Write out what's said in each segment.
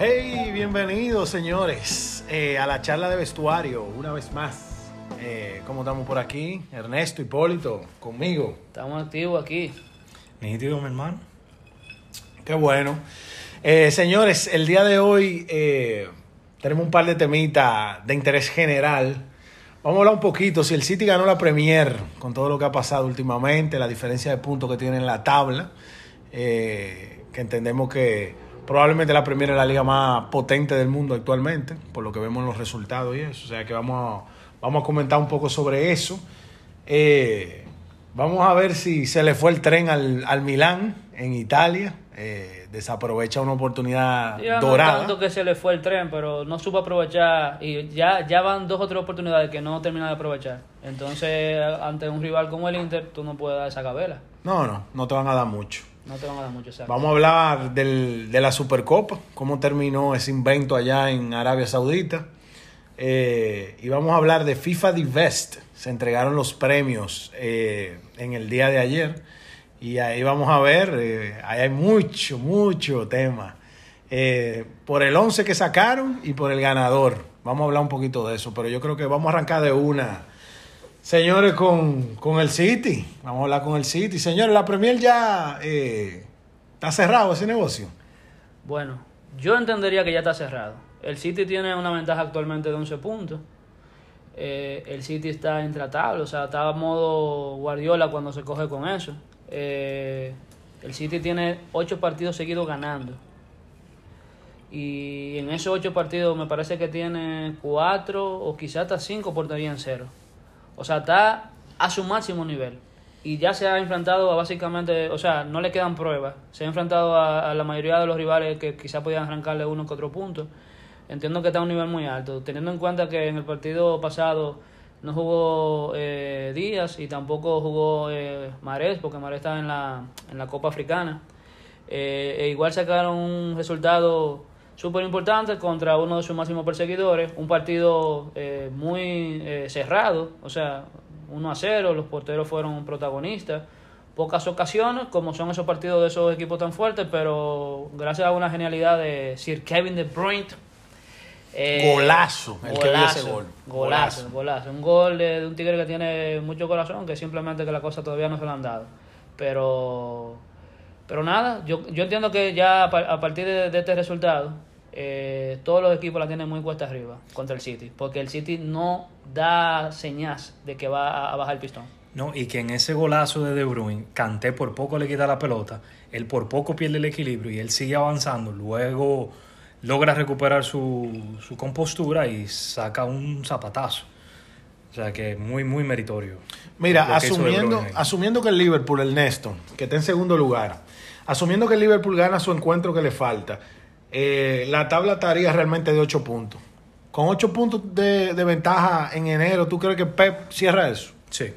Hey, bienvenidos señores eh, a la charla de vestuario, una vez más. Eh, ¿Cómo estamos por aquí? Ernesto, Hipólito, conmigo. Estamos activos aquí. Nítido, mi hermano. Qué bueno. Eh, señores, el día de hoy eh, tenemos un par de temitas de interés general. Vamos a hablar un poquito. Si el City ganó la Premier con todo lo que ha pasado últimamente, la diferencia de puntos que tiene en la tabla, eh, que entendemos que probablemente la Premier es la liga más potente del mundo actualmente, por lo que vemos en los resultados y eso. O sea que vamos a, vamos a comentar un poco sobre eso. Eh, vamos a ver si se le fue el tren al, al Milán en Italia. Eh, desaprovecha una oportunidad no dorada. tanto que se le fue el tren, pero no supo aprovechar y ya, ya van dos o tres oportunidades que no termina de aprovechar. Entonces, ante un rival como el Inter, tú no puedes dar esa cabela. No, no, no te van a dar mucho. No te van a dar mucho exacto. Vamos a hablar del- de la Supercopa, cómo terminó ese invento allá en Arabia Saudita. Eh, y vamos a hablar de FIFA Divest. Se entregaron los premios eh, en el día de ayer. Y ahí vamos a ver, eh, ahí hay mucho, mucho tema. Por el 11 que sacaron y por el ganador. Vamos a hablar un poquito de eso, pero yo creo que vamos a arrancar de una. Señores, con, con el City. Vamos a hablar con el City. Señores, la Premier ya eh, está cerrado ese negocio. Bueno, yo entendería que ya está cerrado. El City tiene una ventaja actualmente de 11 puntos. Eh, el City está intratable, o sea, está a modo Guardiola cuando se coge con eso. Eh, el City tiene 8 partidos seguidos ganando. Y en esos 8 partidos me parece que tiene 4 o quizás hasta 5 porterías en cero. O sea, está a su máximo nivel. Y ya se ha enfrentado a básicamente, o sea, no le quedan pruebas. Se ha enfrentado a, la mayoría de los rivales que quizás podían arrancarle uno que otro punto. Entiendo que está a un nivel muy alto, teniendo en cuenta que en el partido pasado no jugó eh, Díaz y tampoco jugó eh, Marés, porque Marés está en la, en la Copa Africana. Eh, e igual sacaron un resultado súper importante contra uno de sus máximos perseguidores, un partido eh, muy eh, cerrado, o sea, 1 a 0, los porteros fueron protagonistas, pocas ocasiones, como son esos partidos de esos equipos tan fuertes, pero gracias a una genialidad de Sir Kevin De Bruyne. eh, Golazo, el que vio ese gol. Golazo, golazo. Un gol de, de un tigre que tiene mucho corazón, que simplemente que la cosa todavía no se le han dado. Pero, pero nada, yo, yo entiendo que ya a partir de, de este resultado, eh, todos los equipos la tienen muy cuesta arriba contra el City, porque el City no da señas de que va a, a bajar el pistón. No, y que en ese golazo de De Bruyne, Kanté por poco le quita la pelota, él por poco pierde el equilibrio y él sigue avanzando, luego logra recuperar su, su compostura y saca un zapatazo. O sea que muy, muy meritorio. Mira, asumiendo, asumiendo que el Liverpool, el Neston, que está en segundo lugar, asumiendo que el Liverpool gana su encuentro que le falta, eh, la tabla estaría realmente de 8 puntos. Con 8 puntos de, de ventaja en enero, ¿tú crees que Pep cierra eso? Sí.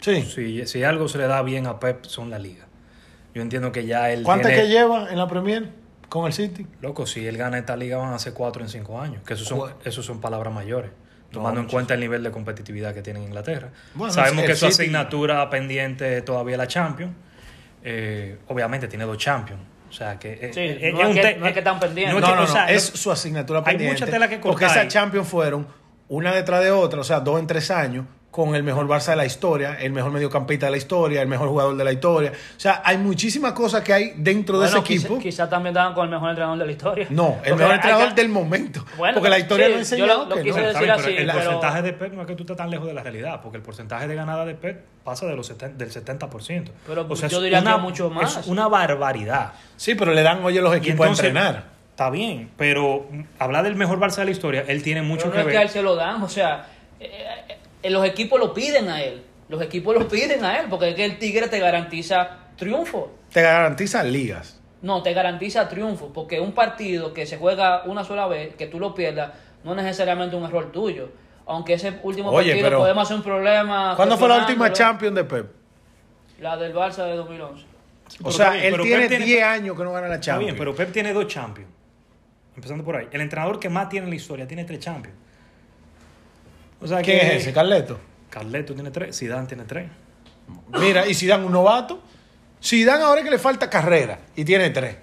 Sí. Si, si algo se le da bien a Pep son la liga. Yo entiendo que ya él ¿Cuántas tiene- que lleva en la Premier con el City? Loco, si él gana esta liga van a ser cuatro en cinco años. Que eso son, eso son palabras mayores. Tomando en cuenta el nivel de competitividad que tiene en Inglaterra. Bueno, Sabemos que su City- asignatura pendiente todavía la Champions. Eh, obviamente tiene dos Champions. O sea que. Sí, eh, no es que- no es que están pendientes. no No, es que- no, o no, es su asignatura hay pendiente. mucha tela que Porque cortar esas ahí. Champions fueron una detrás de otra, o sea, dos en tres años, con el mejor Barça de la historia, el mejor mediocampista de la historia, el mejor jugador de la historia. O sea, hay muchísimas cosas que hay dentro de ese quizá- equipo. Quizás también estaban con el mejor entrenador de la historia. No, el Porque mejor entrenador que- del momento. Bueno, porque la historia sí, lo yo enseñó lo- lo que quise no. decir así, pero el pero- porcentaje de Pep no es que tú estés tan lejos de la realidad, porque el porcentaje de ganada de Pep pasa de los 70, del 70%. Pero O sea, yo es diría una- que mucho más. Es una barbaridad. Sí, pero le dan, oye, los equipos entonces, a entrenar. Está bien, pero hablar del mejor Barça de la historia, él tiene mucho Pero no que es ver. que a él se lo dan, o sea, eh, eh, los equipos lo piden a él. Los equipos lo piden a él, porque es que el Tigre te garantiza triunfo. Te garantiza ligas. No, te garantiza triunfo, porque un partido que se juega una sola vez, que tú lo pierdas, no es necesariamente un error tuyo. Aunque ese último Oye, partido pero- podemos hacer un problema. ¿Cuándo fue la última. Champions de Pep? La del Barça de 2011. O Pero sea, bien, él tiene Pep tiene- 10 años que no gana la Está Champions. bien, pero Pep tiene dos Champions. Empezando por ahí. El entrenador que más tiene en la historia tiene tres Champions. O sea ¿Quién que es ese, Carleto? Carleto tiene tres, Zidane tiene tres. Mira, y si dan un novato, si dan ahora es que le falta carrera y tiene tres.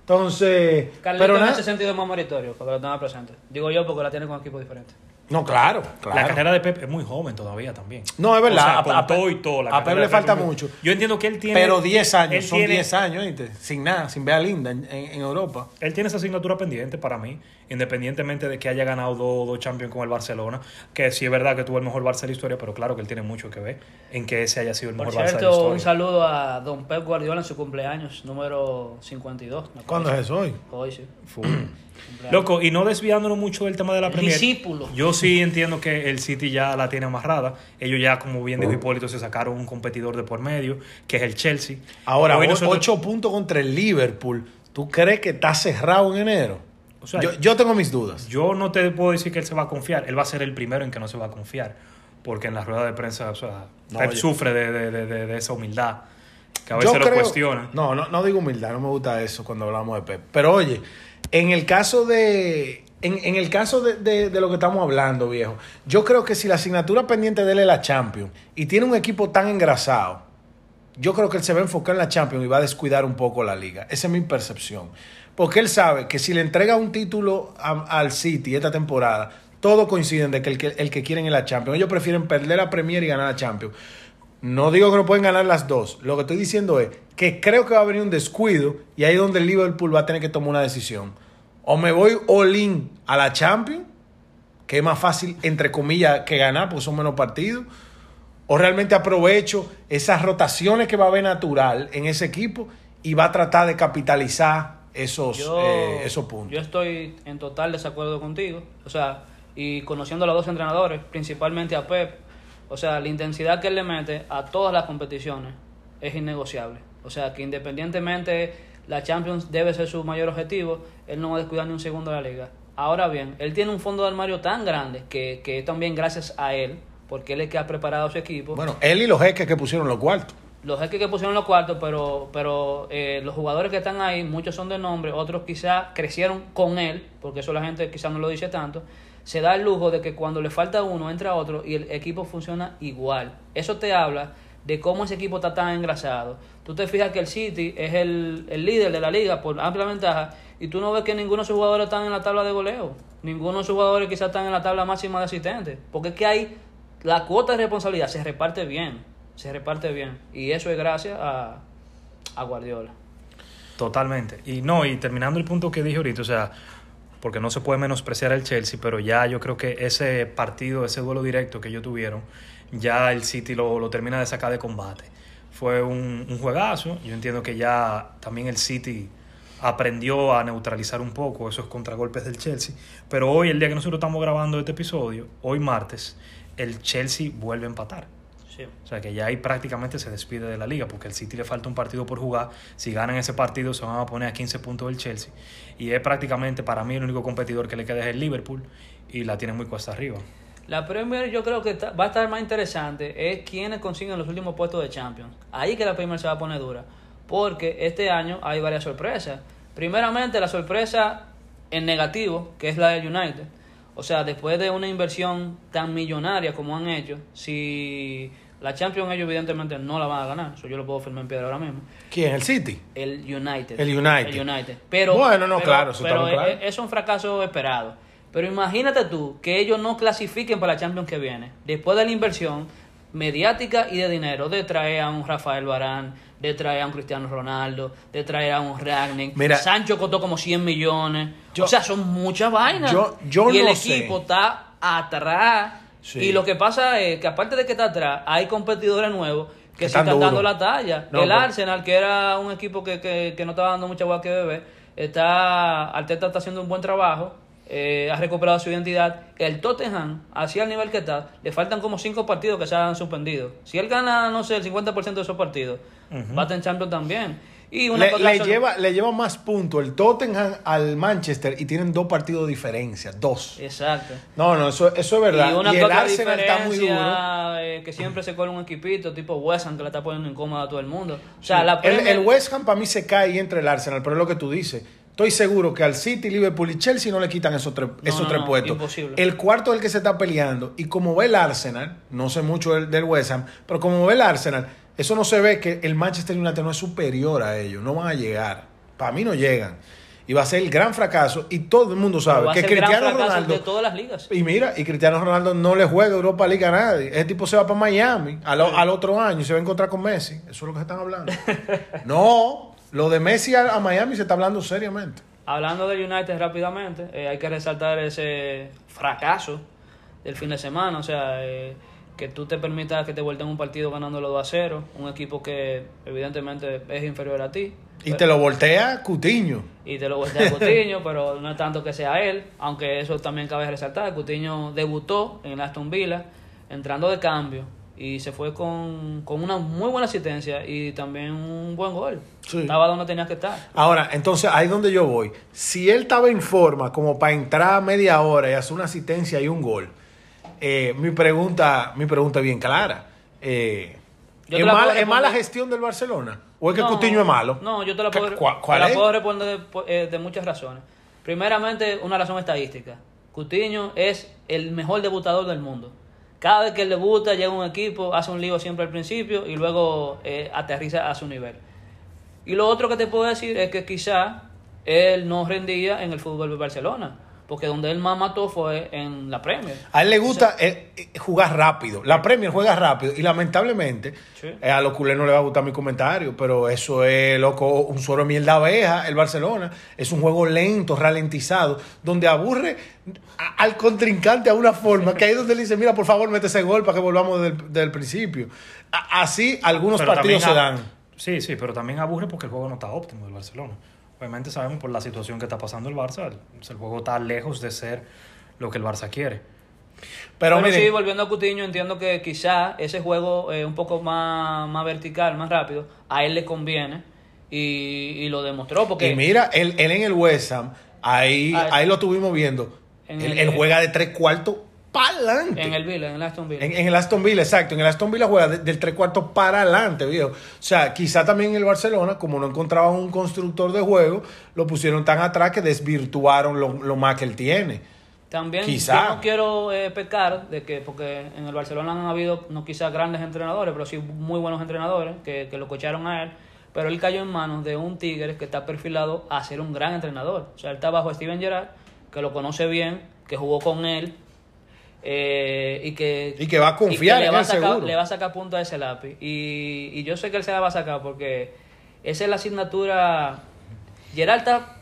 Entonces, Carlito pero en nada. ese sentido es más meritorio, porque lo tenga presente. Digo yo porque la tiene con equipos diferentes. No, claro, La claro. carrera de Pep es muy joven todavía también. No, es verdad. O sea, A- con a- todo y todo. la a Pep le falta mucho. Yo entiendo que él tiene. Pero 10 años, son tiene- 10 años, ¿viste? Sin nada, sin ver a Linda en, en- en Europa. Él tiene esa asignatura pendiente para mí, independientemente de que haya ganado dos, dos Champions con el Barcelona, que sí es verdad que tuvo el mejor Barça de la historia, pero claro que él tiene mucho que ver en que ese haya sido el Por mejor Barça de la cierto, un historia. saludo a don Pep Guardiola en su cumpleaños, número 52. me ¿Cuándo es hoy? Hoy sí. Loco, y no desviándonos mucho del tema de la Premier. Discípulo. Yo sí entiendo que el City ya la tiene amarrada. Ellos ya, como bien dijo Hipólito, se sacaron un competidor de por medio, que es el Chelsea. Ahora, Hoy nosotros- 8 puntos contra el Liverpool. ¿Tú crees que está cerrado en enero? O sea, yo, yo tengo mis dudas. Yo no te puedo decir que él se va a confiar. Él va a ser el primero en que no se va a confiar. Porque en la rueda de prensa, o sea, No, Pep sufre de, de- de- esa humildad. Que a veces Yo lo creo-. No, no, no digo humildad, no me gusta eso cuando hablamos de Pep. Pero oye, en el caso de. En, el caso de, lo que estamos hablando, viejo, yo creo que si la asignatura pendiente de él es la Champions y tiene un equipo tan engrasado, yo creo que él se va a enfocar en la Champions y va a descuidar un poco la liga. Esa es mi percepción. Porque él sabe que si le entrega un título al City esta temporada, todos coinciden de que el, que el que quieren es la Champions. Ellos prefieren perder la Premier y ganar la Champions. No digo que no pueden ganar las dos. Lo que estoy diciendo es que creo que va a venir un descuido y ahí es donde el Liverpool va a tener que tomar una decisión. O me voy all in a la Champions, que es más fácil, entre comillas, que ganar porque son menos partidos. O realmente aprovecho esas rotaciones que va a haber natural en ese equipo y va a tratar de capitalizar esos, Yo, eh, esos puntos. yo estoy en total desacuerdo contigo. O sea, y conociendo a los dos entrenadores, principalmente a Pep, o sea, la intensidad que él le mete a todas las competiciones es innegociable. O sea, que independientemente la Champions debe ser su mayor objetivo, él no va a descuidar ni un segundo de la liga. Ahora bien, él tiene un fondo de armario tan grande que, que también gracias a él, porque él es el que ha preparado a su equipo. Bueno, él y los jeques que pusieron los cuartos. Los jeques que pusieron los cuartos, pero, pero eh, los jugadores que están ahí, muchos son de nombre, otros quizás crecieron con él, porque eso la gente quizás no lo dice tanto. Se da el lujo de que cuando le falta uno, entra otro y el equipo funciona igual. Eso te habla de cómo ese equipo está tan engrasado. Tú te fijas que el City es el, el líder de la liga por amplia ventaja y tú no ves que ninguno de sus jugadores están en la tabla de goleo. Ninguno de sus jugadores quizás están en la tabla máxima de asistentes. Porque es que hay la cuota de responsabilidad se reparte bien. Se reparte bien. Y eso es gracias a, a Guardiola. Totalmente. Y no, y terminando el punto que dije ahorita, o sea, porque no se puede menospreciar el Chelsea, pero ya yo creo que ese partido, ese duelo directo que ellos tuvieron, ya el City lo, lo termina de sacar de combate. Fue un, un juegazo. Yo entiendo que ya también el City aprendió a neutralizar un poco esos contragolpes del Chelsea. Pero hoy, el día que nosotros estamos grabando este episodio, hoy martes, el Chelsea vuelve a empatar. Sí. O sea que ya ahí prácticamente se despide de la liga porque al City le falta un partido por jugar. Si ganan ese partido se van a poner a 15 puntos del Chelsea. Y es prácticamente para mí el único competidor que le queda es el Liverpool y la tiene muy cuesta arriba. La Premier yo creo que va a estar más interesante es quienes consiguen los últimos puestos de Champions. Ahí que la Premier se va a poner dura. Porque este año hay varias sorpresas. Primeramente la sorpresa en negativo, que es la de United. O sea, después de una inversión tan millonaria como han hecho, si la Champions ellos evidentemente no la van a ganar, eso yo lo puedo firmar en piedra ahora mismo. ¿Quién? ¿El City? El United. El United. El United. Pero, Bueno, no, pero- claro, eso pero estamos claros. es, es un fracaso esperado. Pero imagínate tú que ellos no clasifiquen para la Champions que viene. Después de la inversión mediática y de dinero, de traer a un Rafael Barán, de traer a un Cristiano Ronaldo, de traer a un Ragnick. Mira. Sancho costó como 100 millones. Yo- o sea, son muchas vainas. Yo- yo y el no sé. equipo está atrás. Sí. Y lo que pasa es que aparte de que está atrás, hay competidores nuevos que sí están dando la talla. No, el pero- Arsenal, que era un equipo que, que, que no estaba dando mucha agua que beber, está, Arteta está haciendo un buen trabajo, eh, ha recuperado su identidad. El Tottenham, hacia el nivel que está, le faltan como cinco partidos que se han suspendido. Si él gana, no sé, el 50% de esos partidos, va a en Champions también. Y una Le, le lleva, le lleva más puntos el Tottenham al Manchester y tienen dos partidos de diferencia. Dos. Exacto. No, no, eso, eso es verdad. Y una Y, el Arsenal está muy duro. eh, que siempre se cola un equipito tipo West Ham que le está poniendo incómoda a todo el mundo. O sea, la el West Ham para mí se cae entre el Arsenal, pero es lo que tú dices. Estoy seguro que al City, Liverpool y Chelsea no le quitan esos tres, esos no, tres no, puestos. imposible. El cuarto es el que se está peleando. Y como ve el Arsenal, no sé mucho del, del West Ham, pero como ve el Arsenal, eso no se ve que el Manchester United no es superior a ellos. No van a llegar. para mí no llegan. Y va a ser el gran fracaso. Y todo el mundo sabe que Cristiano Ronaldo. de todas las ligas. Y mira, y Cristiano Ronaldo no le juega Europa League a nadie. Ese tipo se va para Miami al, al otro año y se va a encontrar con Messi. Eso es lo que se están hablando. no, lo de Messi a, a Miami se está hablando seriamente. Hablando del United rápidamente, eh, hay que resaltar ese fracaso del fin de semana. O sea, eh, que tú te permitas que te vuelten un partido ganándolo 2 a 0. Un equipo que evidentemente es inferior a ti. Y te lo voltea Cutiño. y te lo voltea Coutinho, pero no es tanto que sea él, aunque eso también cabe resaltar. Coutinho debutó en el Aston Villa, entrando de cambio, y se fue con, con una muy buena asistencia y también un buen gol. Sí. Estaba donde tenía que estar. Ahora, entonces ahí es donde yo voy. Si él estaba en forma como para entrar a media hora y hacer una asistencia y un gol, eh, mi pregunta, mi pregunta es bien clara. Eh, ¿es, puedo ¿Es mala gestión del Barcelona? ¿O es que No, Coutinho es malo? No, yo te la puedo, ¿Cuál- cuál te la puedo responder de, eh, de muchas razones. Primeramente, una razón estadística. Coutinho es el mejor debutador del mundo. Cada vez que él debuta, llega un equipo, hace un lío siempre al principio y luego eh, aterriza a su nivel. Y lo otro que te puedo decir es que quizá él no rendía en el fútbol de Barcelona, porque donde él más mató fue en la Premier. A él le gusta eh, eh, jugar rápido. La Premier juega rápido. Y lamentablemente, Sí. eh, a los culés no le va a gustar mi comentario, pero eso es, loco, un suero de mierda abeja, el Barcelona. Es un juego lento, ralentizado, donde aburre a- al contrincante a una forma que ahí es donde le dice, mira, por favor, mete ese gol para que volvamos del, del principio. A- así algunos Pero partidos se dan. Sí, sí, pero también aburre porque el juego no está óptimo del Barcelona. Obviamente sabemos por la situación que está pasando el Barça, el, juego está lejos de ser lo que el Barça quiere. Pero, Pero miren, sí, volviendo a Coutinho, entiendo que quizá ese juego eh, un poco más, más vertical, más rápido, a él le conviene y, y lo demostró. Porque y mira, él, él en el West Ham, ahí, Ah, ahí lo estuvimos viendo. Él, el- él juega de tres cuartos para adelante. en el Villa, en el Aston Villa. En, en el Aston Villa, exacto. En el Aston Villa juega de- del tres cuartos para adelante, viejo. O sea, quizá también en el Barcelona, como no encontraban un constructor de juego, lo pusieron tan atrás que desvirtuaron lo, lo más que él tiene. También Quizá. yo no quiero eh, pecar de que, porque en el Barcelona han habido, no quizás grandes entrenadores, pero sí muy buenos entrenadores que, que lo cocharon a él. Pero él cayó en manos de un Tigres que está perfilado a ser un gran entrenador. O sea, él está bajo Steven Gerrard, que lo conoce bien, que jugó con él. Eh, y que Y que va a confiar y que le en va a sacar, seguro. le va a sacar punto a ese lápiz y, y yo sé que él se la va a sacar porque esa es la asignatura Gerard está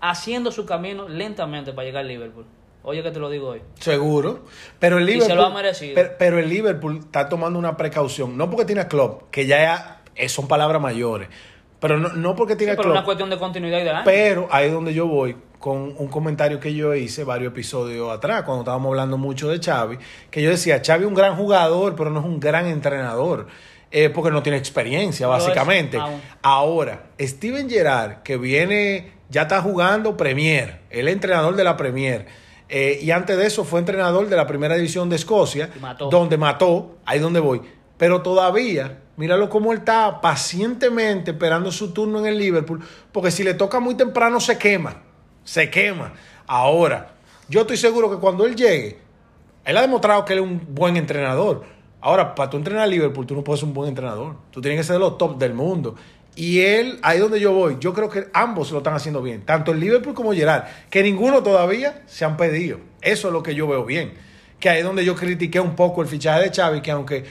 haciendo su camino lentamente para llegar al Liverpool oye que te lo digo hoy Seguro. Pero el Y Liverpool. se lo ha merecido. Pero, pero el Liverpool está tomando una precaución. No porque tiene a Klopp, que ya son palabras mayores. Pero no, no porque tiene pero Klopp. una cuestión de continuidad y de año Pero ahí es donde yo voy con un comentario que yo hice varios episodios atrás, cuando estábamos hablando mucho de Xavi, que yo decía, Xavi es un gran jugador, pero no es un gran entrenador, eh, porque no tiene experiencia, es básicamente. Ahora, Steven Gerrard, que viene, ya está jugando Premier, el entrenador de la Premier, eh, y antes de eso fue entrenador de la primera división de Escocia, mató. donde mató, ahí es donde voy. Pero todavía, míralo cómo él está pacientemente esperando su turno en el Liverpool, porque si le toca muy temprano se quema, se quema. Ahora, yo estoy seguro que cuando él llegue, él ha demostrado que él es un buen entrenador. Ahora, para tú entrenar a Liverpool, tú no puedes ser un buen entrenador. Tú tienes que ser de los top del mundo. Y él, ahí donde yo voy, yo creo que ambos lo están haciendo bien. Tanto el Liverpool como Gerard. Que ninguno todavía se han pedido. Eso es lo que yo veo bien. Que ahí es donde yo critiqué un poco el fichaje de Xavi, que aunque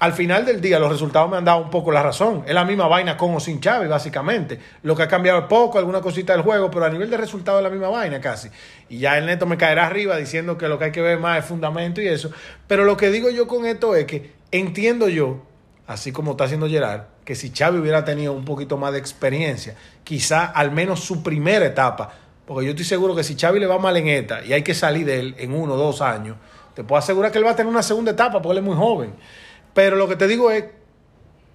al final del día los resultados me han dado un poco la razón. Es la misma vaina con o sin Xavi, básicamente. Lo que ha cambiado poco, alguna cosita del juego, pero a nivel de resultado es la misma vaina casi. Y ya el neto me caerá arriba diciendo que lo que hay que ver más es fundamento y eso. Pero lo que digo yo con esto es que entiendo yo, así como está haciendo Gerard, que si Xavi hubiera tenido un poquito más de experiencia, quizá al menos su primera etapa, porque yo estoy seguro que si Xavi le va mal en esta y hay que salir de él en uno o dos años, te puedo asegurar que él va a tener una segunda etapa porque él es muy joven. Pero lo que te digo es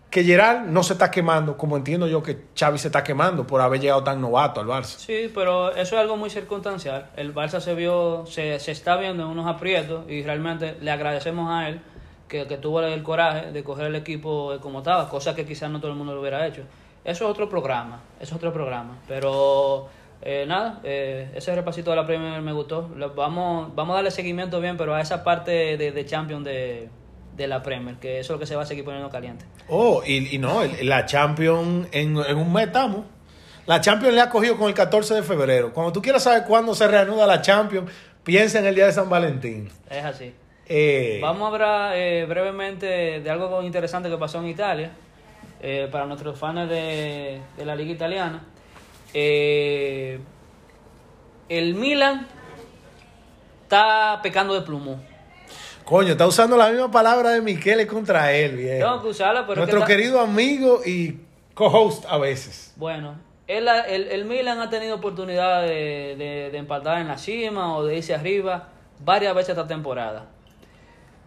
que Gerard no se está quemando, como entiendo yo que Xavi se está quemando por haber llegado tan novato al Barça. Sí, pero eso es algo muy circunstancial. El Barça se vio, se, se está viendo en unos aprietos y realmente le agradecemos a él que, que tuvo el coraje de coger el equipo como estaba, cosa que quizás no todo el mundo lo hubiera hecho. Eso es otro programa, eso es otro programa. Pero eh, nada, eh, ese repasito de la Premier me gustó. Vamos, vamos a darle seguimiento bien, pero a esa parte de, de Champions de, de la Premier, que eso es lo que se va a seguir poniendo caliente. Oh, y, y no, la Champions en, en un mes estamos. La Champions le ha cogido con el 14 de febrero. Cuando tú quieras saber cuándo se reanuda la Champions, piensa en el día de San Valentín. Es así. Eh, Vamos a hablar eh, brevemente de algo interesante que pasó en Italia, eh, para nuestros fans de, de la liga italiana. El Milan está pecando de plumo. Coño, está usando la misma palabra de Michele contra él, viejo. Tengo que usarla, pero es Nuestro que está- querido amigo y co-host a veces. Bueno, ha- el, el Milan ha tenido oportunidad de, de- de empatar en la cima o de irse arriba varias veces esta temporada.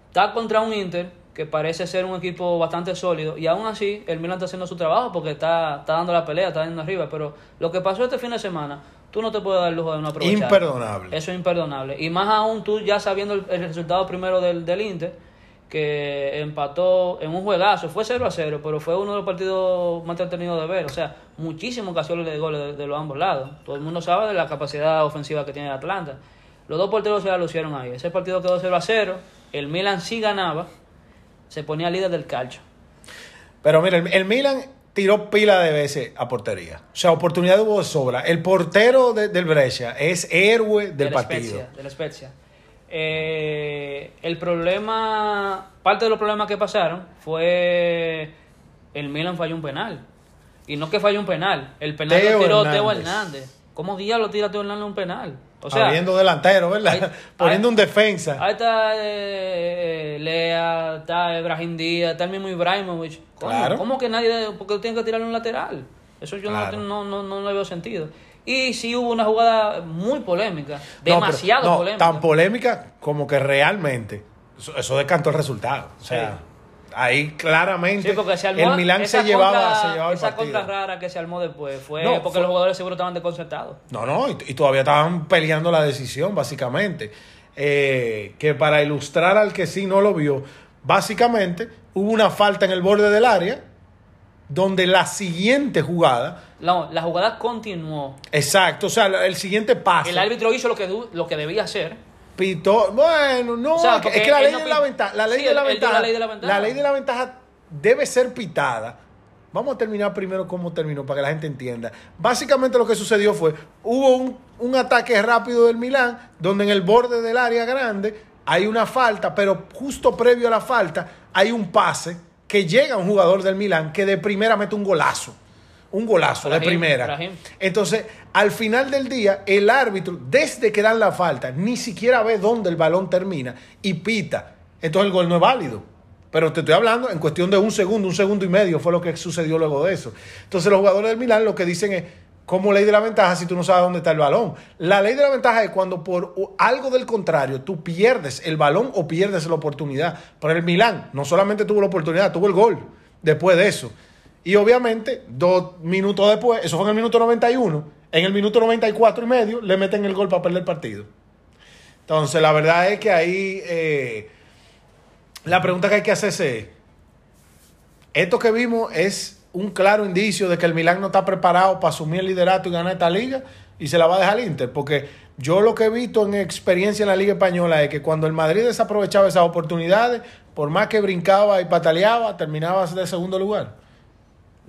Está contra un Inter que parece ser un equipo bastante sólido y aún así el Milan está haciendo su trabajo porque está, está dando la pelea, está yendo arriba. Pero lo que pasó este fin de semana, tú no te puedes dar el lujo de no aprovechar. Imperdonable. Eso es imperdonable. Y más aún tú ya sabiendo el, el resultado primero del, del Inter, que empató en un juegazo, fue 0 a 0, pero fue uno de los partidos más entretenidos de ver. O sea, muchísimas ocasiones de goles de, de los ambos lados. Todo el mundo sabe de la capacidad ofensiva que tiene el Atlanta. Los dos porteros se la lucieron ahí. Ese partido quedó 0 a 0. El Milan sí ganaba, se ponía líder del calcio. Pero mira, el, el Milan tiró pila de veces a portería. O sea, oportunidad hubo de sobra. El portero de- del Brescia es héroe del de la partido. Spezia, de la Spezia. Eh, el problema, parte de los problemas que pasaron fue el Milan falló un penal. Y no que falló un penal, el penal Teo lo tiró Teo Hernández. Hernández. ¿Cómo diablo tira Teo Hernández un penal? O sea, delantero, ¿verdad? Poniendo ahí- un defensa. ahí está eh, Lea, está Ibrahim Díaz, está el mismo Ibrahimovic. ¿Cómo? Claro. ¿Cómo que nadie, porque tiene que tirarle un lateral? Eso yo no Claro. no, no, no, le veo sentido. Y sí hubo una jugada muy polémica, No, pero- demasiado no, polémica. Tan polémica como que realmente. Eso, eso decantó el resultado. O sea, ahí claramente Sí, porque se armó el Milán esa se llevaba, contra- se llevaba el esa partido. contra rara que se armó después fue No, porque fue- los jugadores seguro estaban desconcertados. No, no, y, y todavía estaban peleando la decisión, básicamente. Eh, que para ilustrar al que sí no lo vio, básicamente hubo una falta en el borde del área, donde la siguiente jugada, No, la jugada continuó. exacto, o sea, el siguiente paso, El árbitro hizo lo que, lo que debía hacer. Pitó, bueno, no, O sea, es que- la ley no de la ventaja, la ley Sí, de la ventaja, la ley de la ventaja. la ley de la ventaja debe ser pitada. Vamos a terminar primero cómo terminó para que la gente entienda. Básicamente lo que sucedió fue, hubo un, un ataque rápido del Milán, donde en el borde del área grande hay una falta, pero justo previo a la falta hay un pase que llega a un jugador del Milán que de primera mete un golazo. Un golazo de primera. Brahim. Entonces, al final del día, el árbitro, desde que dan la falta, ni siquiera ve dónde el balón termina y pita. Entonces el gol no es válido. Pero te estoy hablando en cuestión de un segundo, un segundo y medio fue lo que sucedió luego de eso. Entonces los jugadores del Milán lo que dicen es, ¿cómo ley de la ventaja si tú no sabes dónde está el balón? La ley de la ventaja es cuando por algo del contrario tú pierdes el balón o pierdes la oportunidad. Pero el Milán no solamente tuvo la oportunidad, tuvo el gol después de eso. Y obviamente, dos minutos después, eso fue en el minuto 91, en el minuto 94 y medio le meten el gol para perder el partido. Entonces, la verdad es que ahí eh, la pregunta que hay que hacerse es, esto que vimos es un claro indicio de que el Milán no está preparado para asumir el liderato y ganar esta liga y se la va a dejar al Inter, porque yo lo que he visto en experiencia en la liga española es que cuando el Madrid desaprovechaba esas oportunidades, por más que brincaba y pataleaba, terminaba de segundo lugar.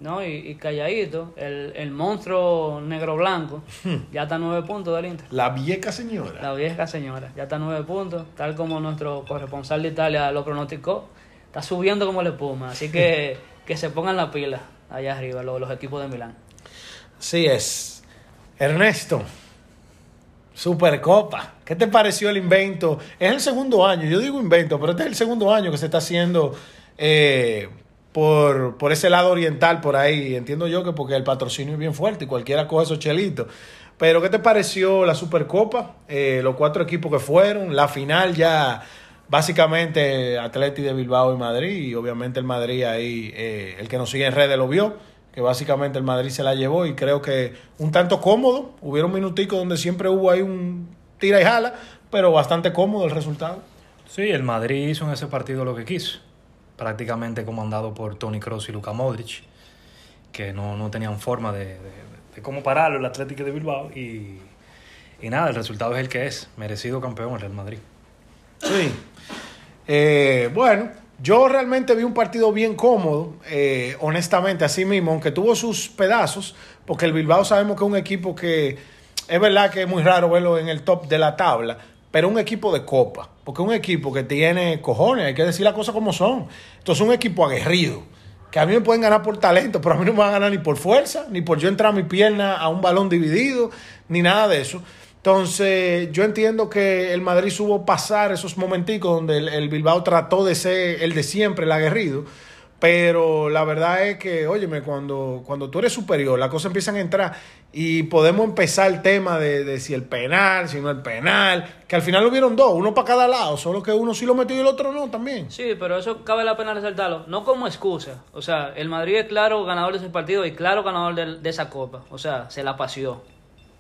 ¿No? Y, y calladito, el, el monstruo negro-blanco ya está a nueve puntos del Inter. La vieja señora. La vieja señora, ya está a nueve puntos, tal como nuestro corresponsal de Italia lo pronosticó. Está subiendo como la espuma, así que que se pongan la pila allá arriba los, los equipos de Milán. Así es. Ernesto, Supercopa. ¿Qué te pareció el invento? Es el segundo año, yo digo invento, pero este es el segundo año que se está haciendo eh, por, por ese lado oriental, por ahí. Entiendo yo que porque el patrocinio es bien fuerte y cualquiera coge esos chelitos. Pero ¿qué te pareció la Supercopa? Eh, los cuatro equipos que fueron, la final ya básicamente Atleti de Bilbao y Madrid, y obviamente el Madrid ahí, eh, el que nos sigue en redes lo vio, que básicamente el Madrid se la llevó y creo que un tanto cómodo, hubieron minuticos donde siempre hubo ahí un tira y jala, pero bastante cómodo el resultado. Sí, el Madrid hizo en ese partido lo que quiso, prácticamente comandado por Tony Kroos y Luka Modric, que no, no tenían forma de, de- de cómo pararlo el Atlético de Bilbao y, y nada, el resultado es el que es, merecido campeón el Real Madrid. Sí. Eh, bueno, Yo realmente vi un partido bien cómodo, eh, honestamente, así mismo, aunque tuvo sus pedazos, porque el Bilbao sabemos que es un equipo que es verdad que es muy raro verlo en el top de la tabla, pero un equipo de copa, porque un equipo que tiene cojones, hay que decir las cosas como son. Entonces, un equipo aguerrido, que a mí me pueden ganar por talento, pero a mí no me van a ganar ni por fuerza, ni por yo entrar mi pierna a un balón dividido, ni nada de eso. Entonces, yo entiendo que el Madrid supo pasar esos momenticos donde el, el Bilbao trató de ser el de siempre, el aguerrido. Pero la verdad es que, óyeme, cuando, cuando tú eres superior, las cosas empiezan a entrar y podemos empezar el tema de, de si el penal, si no el penal, que al final lo vieron dos, uno para cada lado, solo que uno sí lo metió y el otro no también. Sí, pero eso cabe la pena resaltarlo, no como excusa. O sea, el Madrid es claro ganador de ese partido y claro ganador de, de esa copa. O sea, se la paseó.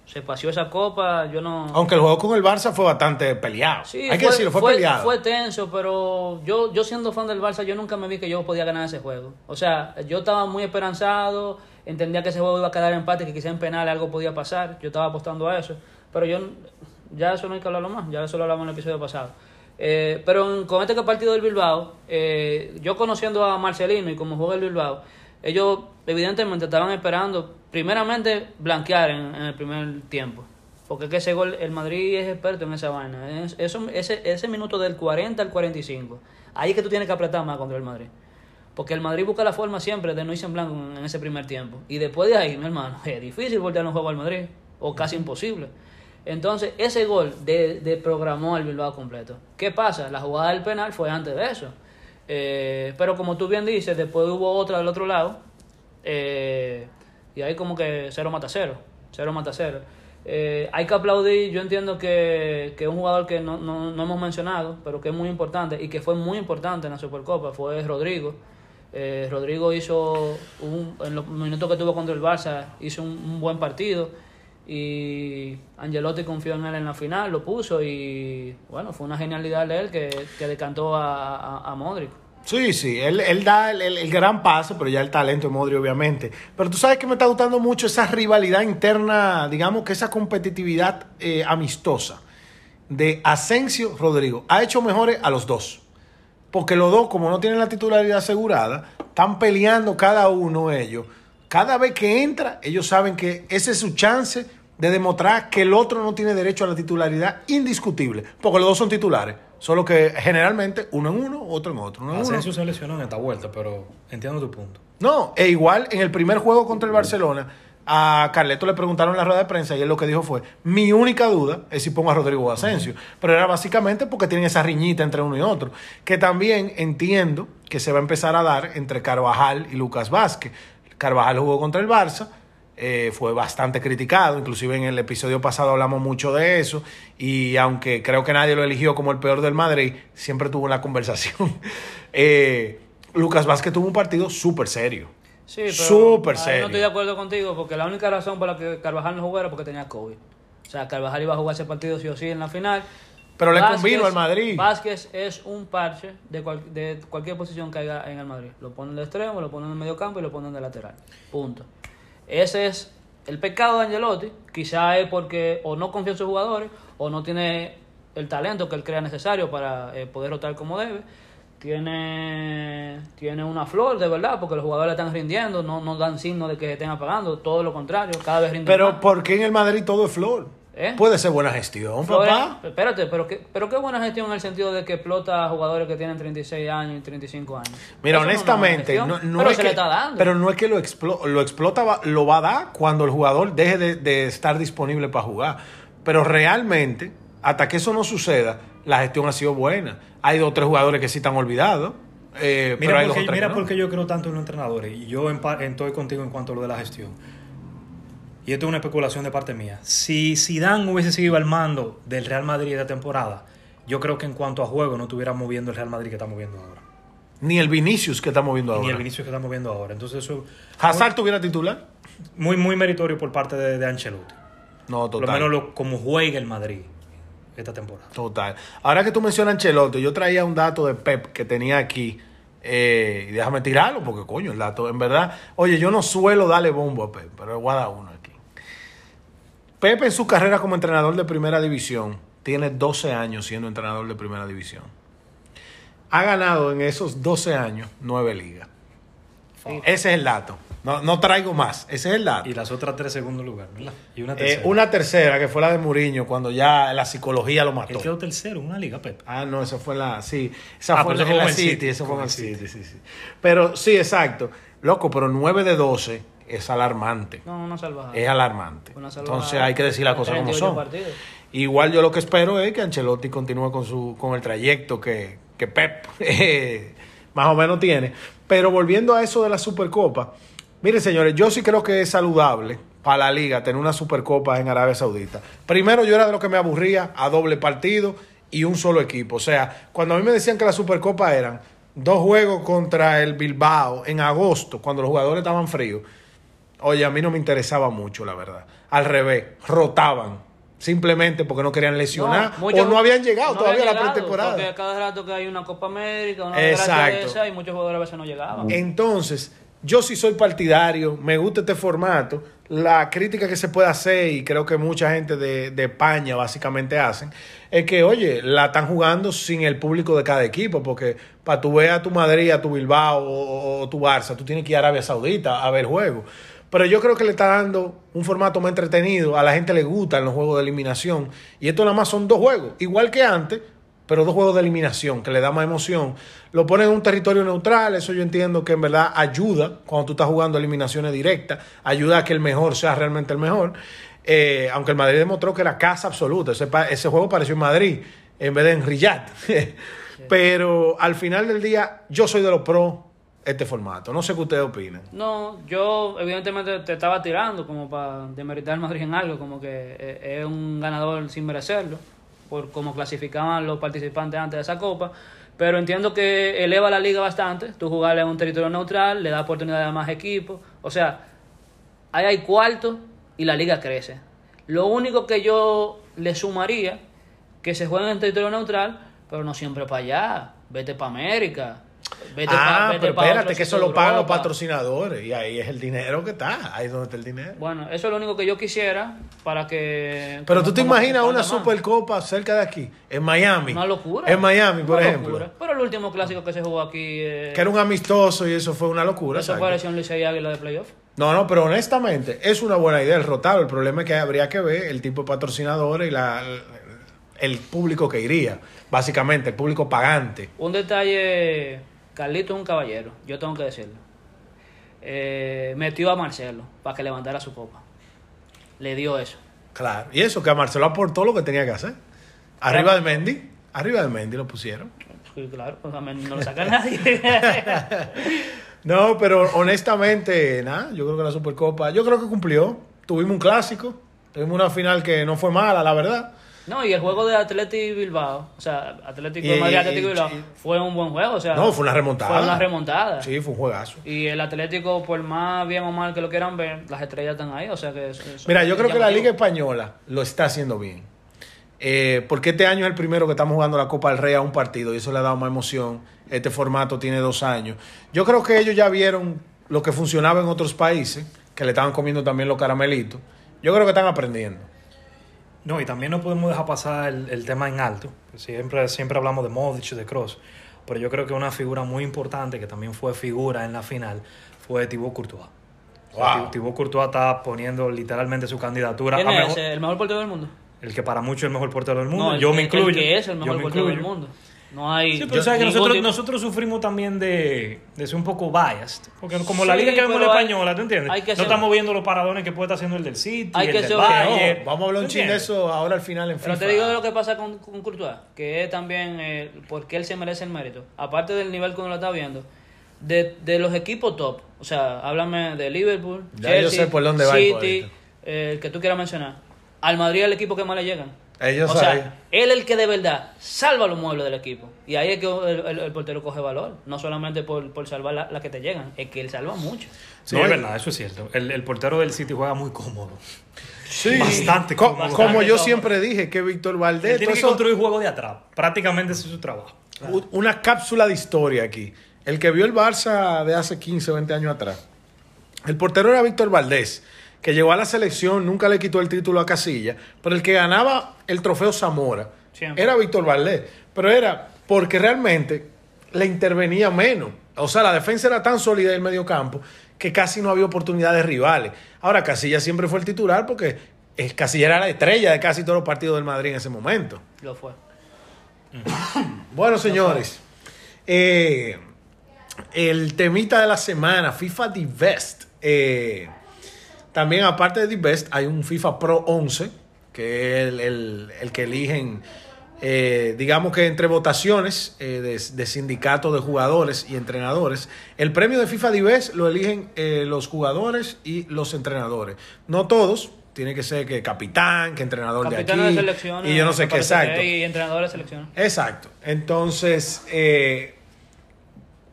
Se paseó esa copa, yo no... Aunque el juego con el Barça fue bastante peleado. Sí, Hay que decirlo, fue, peleado. Fue tenso, pero yo, yo siendo fan del Barça, yo nunca me vi que yo podía ganar ese juego. O sea, yo estaba muy esperanzado, entendía que ese juego iba a quedar empate, que quizá en penal algo podía pasar. Yo estaba apostando a eso. Pero yo, ya eso no hay que hablarlo más, ya eso lo hablamos en el episodio pasado. Eh, pero en- con este partido del Bilbao, eh, yo conociendo a Marcelino y como juega el Bilbao, ellos evidentemente estaban esperando, primeramente, blanquear en, en el primer tiempo. Porque es que ese gol, el Madrid es experto en esa vaina. Es- eso, ese, ese minuto del 40 al 45, ahí es que tú tienes que apretar más contra el Madrid. Porque el Madrid busca la forma siempre de no irse en blanco en, en ese primer tiempo. Y después de ahí, mi hermano, es difícil voltear un juego al Madrid. O casi imposible. Entonces, ese gol de, de programó al Bilbao completo. ¿Qué pasa? La jugada del penal fue antes de eso. Eh, pero como tú bien dices, después hubo otra del otro lado. eh, y ahí como que cero mata cero. Cero mata cero. Eh, hay que aplaudir, yo entiendo que, que un jugador que no, no, no hemos mencionado, pero que es muy importante y que fue muy importante en la Supercopa, fue Rodrigo. Eh, Rodrigo hizo, un, en los minutos que tuvo contra el Barça, hizo un, buen partido y Angelotti confió en él en la final, lo puso y bueno, fue una genialidad de él que, que decantó a, a, a Modric. Sí, sí, él, él da el, el- gran paso, pero ya el talento de Modri, obviamente. Pero tú sabes que me está gustando mucho esa rivalidad interna, digamos que esa competitividad eh, amistosa de Asensio Rodrigo. Ha hecho mejores a los dos. Porque los dos, como no tienen la titularidad asegurada, están peleando cada uno ellos. Cada vez que entra, ellos saben que ese es su chance de demostrar que el otro no tiene derecho a la titularidad indiscutible. Porque los dos son titulares. Solo que generalmente uno en uno, otro en otro. Uno en uno. Asensio se lesionó en esta vuelta, pero entiendo tu punto. No, e igual en el primer juego contra el Barcelona, a Carleto le preguntaron en la rueda de prensa y él lo que dijo fue, mi única duda es si pongo a Rodrigo Asensio. Pero era básicamente porque tienen esa riñita entre uno y otro. Que también entiendo que se va a empezar a dar entre Carvajal y Lucas Vázquez. Carvajal jugó contra el Barça, eh, fue bastante criticado, inclusive en el episodio pasado hablamos mucho de eso, y aunque creo que nadie lo eligió como el peor del Madrid, siempre tuvo la conversación. Eh, Lucas Vázquez tuvo un partido súper serio. Sí, pero Súper serio. no estoy de acuerdo contigo porque la única razón por la que Carvajal no jugó era porque tenía COVID. O sea, Carvajal iba a jugar ese partido sí o sí en la final. Pero le convino al Madrid. Vázquez es un parche de, cual- de cualquier posición que haya en el Madrid. Lo ponen de extremo, lo ponen en medio campo y lo ponen de lateral. Punto. Ese es el pecado de Angelotti. Quizá es porque o no confía en sus jugadores o no tiene el talento que él crea necesario para eh, poder rotar como debe. Tiene, tiene una flor de verdad porque los jugadores están rindiendo, no, no dan signo de que se estén apagando, todo lo contrario, cada vez rinden Pero más. ¿por qué en el Madrid todo es flor? ¿Eh? Puede ser buena gestión, Flores- papá. Espérate, pero qué, pero qué buena gestión en el sentido de que explota a jugadores que tienen 36 años y 35 años. Mira, Eso honestamente, no, no pero es se que, le está dando. Pero no es que lo, explo- lo explota, va- lo va a dar cuando el jugador deje de, de estar disponible para jugar. Pero realmente, hasta que eso no suceda, la gestión ha sido buena. Hay dos o tres jugadores que sí están olvidados. eh, pero Mira, hay dos porque, mira que no. por qué yo creo tanto en los entrenadores. Y yo estoy contigo en cuanto a lo de la gestión. Y esto es una especulación de parte mía. Si Zidane hubiese seguido al mando del Real Madrid de temporada, yo creo que en cuanto a juego no estuviera moviendo el Real Madrid que estamos viendo ahora. Ni el Vinicius que estamos viendo ahora. Ni el Vinicius que estamos viendo ahora. Entonces eso ¿Hazard tuviera titular? muy, muy meritorio por parte de, de Ancelotti. No, Por total. lo menos lo, como juega el Madrid esta temporada. Total. Ahora que tú mencionas Ancelotti, yo traía un dato de Pep que tenía aquí. eh, y déjame tirarlo, porque coño, el dato, en verdad. Oye, yo no suelo darle bombo a Pep, pero voy a dar uno aquí. Pep en su carrera como entrenador de primera división tiene 12 años siendo entrenador de primera división. ha ganado en esos 12 años nueve ligas. Ese es el dato. No, no traigo más. Ese es el dato. Y las otras tres segundos lugar, ¿verdad? Y una Eh, tercera. una tercera, que fue la de Muriño, cuando ya la psicología lo mató. Él quedó tercero en una liga, Pep. Ah, no, eso fue la. Sí, esa Ah, fue eso fue la City. City, Eso fue el el City, sí, sí. Pero sí, exacto. Loco, pero 9 de 12 es alarmante. No, una salvajada. Es alarmante. Una. Entonces hay que decir las cosas como 38 son. partidos. Igual yo lo que espero es que Ancelotti continúe con su con el trayecto que, que Pep eh, más o menos tiene. Pero volviendo a eso de la Supercopa, miren señores, yo sí creo que es saludable para la liga tener una Supercopa en Arabia Saudita. Primero yo era de lo que me aburría a doble partido y un solo equipo. O sea, cuando a mí me decían que la Supercopa eran dos juegos contra el Bilbao en agosto, cuando los jugadores estaban fríos, Oye, a mí no me interesaba mucho, la verdad. Al revés, rotaban. Simplemente porque no querían lesionar o no habían llegado no todavía a la pretemporada. Porque cada rato que hay una Copa América, una Exacto. esa, y muchos jugadores a veces no llegaban. Entonces, yo sí soy partidario, me gusta este formato. La crítica que se puede hacer, y creo que mucha gente de, de España básicamente hacen, es que, oye, la están jugando sin el público de cada equipo, porque para tu ver a tu Madrid, a tu Bilbao o, o tu Barça, tú tienes que ir a Arabia Saudita a ver juegos. Pero yo creo que le está dando un formato más entretenido, a la gente le gustan los juegos de eliminación, y esto nada más son dos juegos, igual que antes, pero dos juegos de eliminación que le da más emoción. Lo ponen en un territorio neutral, eso yo entiendo que en verdad ayuda cuando tú estás jugando eliminaciones directas, ayuda a que el mejor sea realmente el mejor. Eh, aunque el Madrid demostró que era casa absoluta, ese, juego pareció en Madrid en vez de en Riyadh. pero al final del día, yo soy de los pro este formato. No sé qué ustedes opinan. No, yo evidentemente te estaba tirando como para demeritar al Madrid en algo, como que eh, es un ganador sin merecerlo, por cómo clasificaban los participantes antes de esa copa, pero entiendo que eleva la liga bastante, tú jugarle en un territorio neutral, le da oportunidad a más equipos, o sea, ahí hay cuarto y la liga crece. Lo único que yo le sumaría, que se juegue en territorio neutral, pero no siempre para allá, vete para América. Vete ah, pa- vete pero espérate, que eso lo pagan los patrocinadores y ahí es el dinero que está, ahí es donde está el dinero. Bueno, eso es lo único que yo quisiera para que... Pero tú te imaginas una. Supercopa cerca de aquí, en Miami. Una locura. En Miami, por Una ejemplo. locura. Pero el último clásico que se jugó aquí... eh, Que era un amistoso y eso fue una locura. Eso exacto. parecía un Licey Águila de playoff. No, no, pero honestamente es una buena idea el rotado. El problema es que habría que ver el tipo de patrocinadores y la, el público que iría. Básicamente, el público pagante. Un detalle... Carlito es un caballero, yo tengo que decirlo. Eh, metió a Marcelo para que levantara su copa. Le dio eso. Claro. Y eso, que a Marcelo aportó lo que tenía que hacer. Arriba de Mendy. Arriba de Mendy lo pusieron. Sí, claro, pues, a mí no lo saca nadie. No, pero honestamente, nada, yo creo que la Supercopa, yo creo que cumplió. Tuvimos un clásico, tuvimos una final que no fue mala, la verdad. No, y el juego de Atlético y Bilbao, o sea, Atlético de Madrid, Atlético Bilbao, fue un buen juego. O sea, No, fue una remontada. Fue una remontada. Sí, fue un juegazo. Y el Atlético, por más bien o mal que lo quieran ver, las estrellas están ahí, o sea que... eso- Mira, yo creo que la. Liga Española lo está haciendo bien. Eh, porque este año es el primero que estamos jugando la Copa del Rey a un partido y eso le ha dado más emoción. Este formato tiene dos años. Yo creo que ellos ya vieron lo que funcionaba en otros países, que le estaban comiendo también los caramelitos. Yo creo que están aprendiendo. No, y también no podemos dejar pasar el, el tema en alto. Siempre, siempre hablamos de Modric, de Cross. Pero yo creo que una figura muy importante, que también fue figura en la final, fue Thibaut Courtois. O sea, Wow. Thibaut Courtois está poniendo literalmente su candidatura ¿Quién a es mejor-? ¿El mejor portero del mundo? el que para muchos es el mejor portero del mundo. No, el yo que- me incluyo. El que es el mejor me portero del mundo. No hay... Sí, pero yo- sabes que nosotros, tipo- nosotros sufrimos también de, de ser un poco biased. Porque como la liga que vemos hay- española, ¿tú entiendes? hay que no ser- estamos viendo los paradones que puede estar haciendo el del City, Hay el que del ser- Bayern. No, vamos a hablar un ¿Tú chin de eso ahora al final en FIFA. Pero te digo lo que pasa con, con Courtois, que es también eh, porque él se merece el mérito. Aparte del nivel que uno lo está viendo, de, de los equipos top, o sea, háblame de Liverpool, Ya yo Chelsea, sé por dónde va el City, eh, el que tú quieras mencionar. Al Madrid es el equipo que más le llegan. Ellos o sea, él es el que de verdad salva los muebles del equipo. Y ahí es que el, el- el portero coge valor. No solamente por, por salvar las la que te llegan, es que él salva mucho. Sí, No, es verdad, eso es cierto. El, el portero del City juega muy cómodo. Sí, Bastante Co- cómodo. como Bastante yo cómodo. siempre dije que Víctor Valdés, Él tiene que eso- construir juego de atrás. Prácticamente ese es su trabajo. Una cápsula de historia aquí. El que vio el Barça de hace 15 o 20 años atrás. El portero era Víctor Valdés, que llegó a la selección, nunca le quitó el título a Casilla, pero el que ganaba el trofeo Zamora Siempre. era Víctor Valdés. Pero era porque realmente le intervenía menos. O sea, la defensa era tan sólida del medio campo que casi no había oportunidades rivales. Ahora, Casilla siempre fue el titular porque el Casilla era la estrella de casi todos los partidos del Madrid en ese momento. Lo fue. Bueno, señores, eh, el temita de la semana, FIFA Best. Eh, también, aparte de The Best, hay un FIFA Pro 11, que es el, el- el que eligen, eh, digamos que entre votaciones eh, de, de sindicatos de jugadores y entrenadores. El premio de FIFA The Best lo eligen eh, los jugadores y los entrenadores. No todos. Tiene que ser que capitán, que entrenador de de aquí. selecciones. y yo no sé qué exacto. Y entrenadores de selecciones. Exacto. Entonces, eh,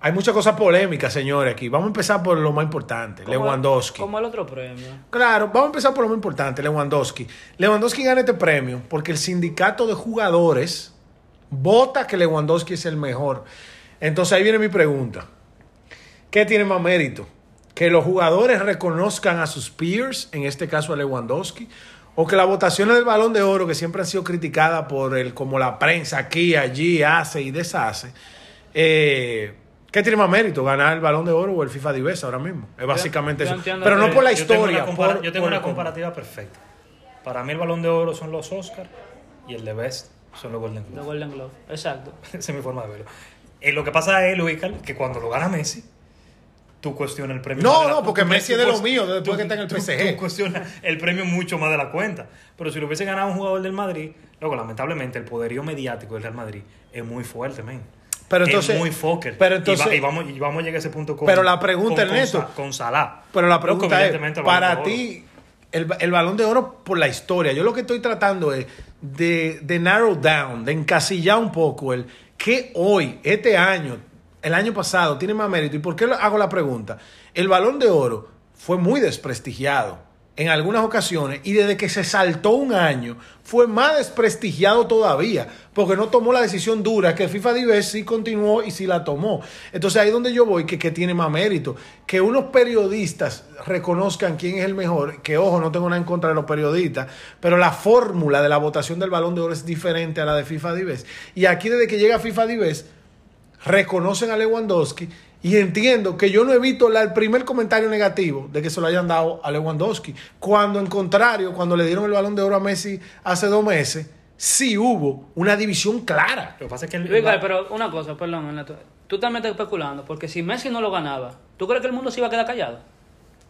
hay muchas cosas polémicas, señores, aquí. Vamos a empezar por lo más importante, Como- Lewandowski. Como el otro premio. Claro, vamos a empezar por lo más importante, Lewandowski. Lewandowski gana este premio porque el sindicato de jugadores vota que Lewandowski es el mejor. Entonces ahí viene mi pregunta. ¿Qué tiene más mérito? ¿Que los jugadores reconozcan a sus peers, en este caso a Lewandowski? ¿O que las votaciones del balón de oro, que siempre han sido criticadas por el, como la prensa aquí, allí, hace y deshace, eh, ¿qué tiene más mérito? ¿Ganar el balón de oro o el FIFA Divesa ahora mismo? Es básicamente yo eso. entiendo Pero no por la Yo tengo historia. una compara- por- yo tengo por una comparativa perfecta. Para mí el balón de oro son los Oscars y el de Best son los Golden De Globes. Golden Glove. Exacto. Esa es mi forma de verlo. Eh, lo que pasa es, Luis, que cuando lo gana Messi, tú cuestionas el premio. No, más de la- no, porque tú- Messi es tú de lo mío, después tú- que está en el tú- PSG. Tú cuestionas el premio mucho más de la cuenta. Pero si lo hubiese ganado un jugador del Madrid, luego, lamentablemente, el poderío mediático del Real Madrid es muy fuerte, men. Pero entonces- es muy fucker. pero Y entonces- va- y, vamos, y vamos a llegar a ese punto con. Pero la pregunta, con, Ernesto- Con, Sa- con Salah. Pero la Loco, pregunta es, para ti, el, el balón de oro por la historia, yo lo que estoy tratando es de, de narrow down, de encasillar un poco el que hoy, este año, el año pasado, tiene más mérito. ¿Y por qué hago la pregunta? El balón de oro fue muy desprestigiado en algunas ocasiones y desde que se saltó un año fue más desprestigiado todavía porque no tomó la decisión dura que FIFA Divers sí continuó y sí la tomó. Entonces ahí es donde yo voy, que, tiene más mérito. Que unos periodistas reconozcan quién es el mejor, que ojo, no tengo nada en contra de los periodistas, pero la fórmula de la votación del balón de oro es diferente a la de FIFA Divers. Y aquí desde que llega FIFA Divers reconocen a Lewandowski y entiendo que yo no evito la- el primer comentario negativo de que se lo hayan dado a Lewandowski. Cuando en contrario, cuando le dieron el balón de oro a Messi hace dos meses, sí hubo una división clara. Lo que pasa es que pero una cosa, perdón. Tú también estás especulando, porque si Messi no lo ganaba, ¿tú crees que el mundo se iba a quedar callado?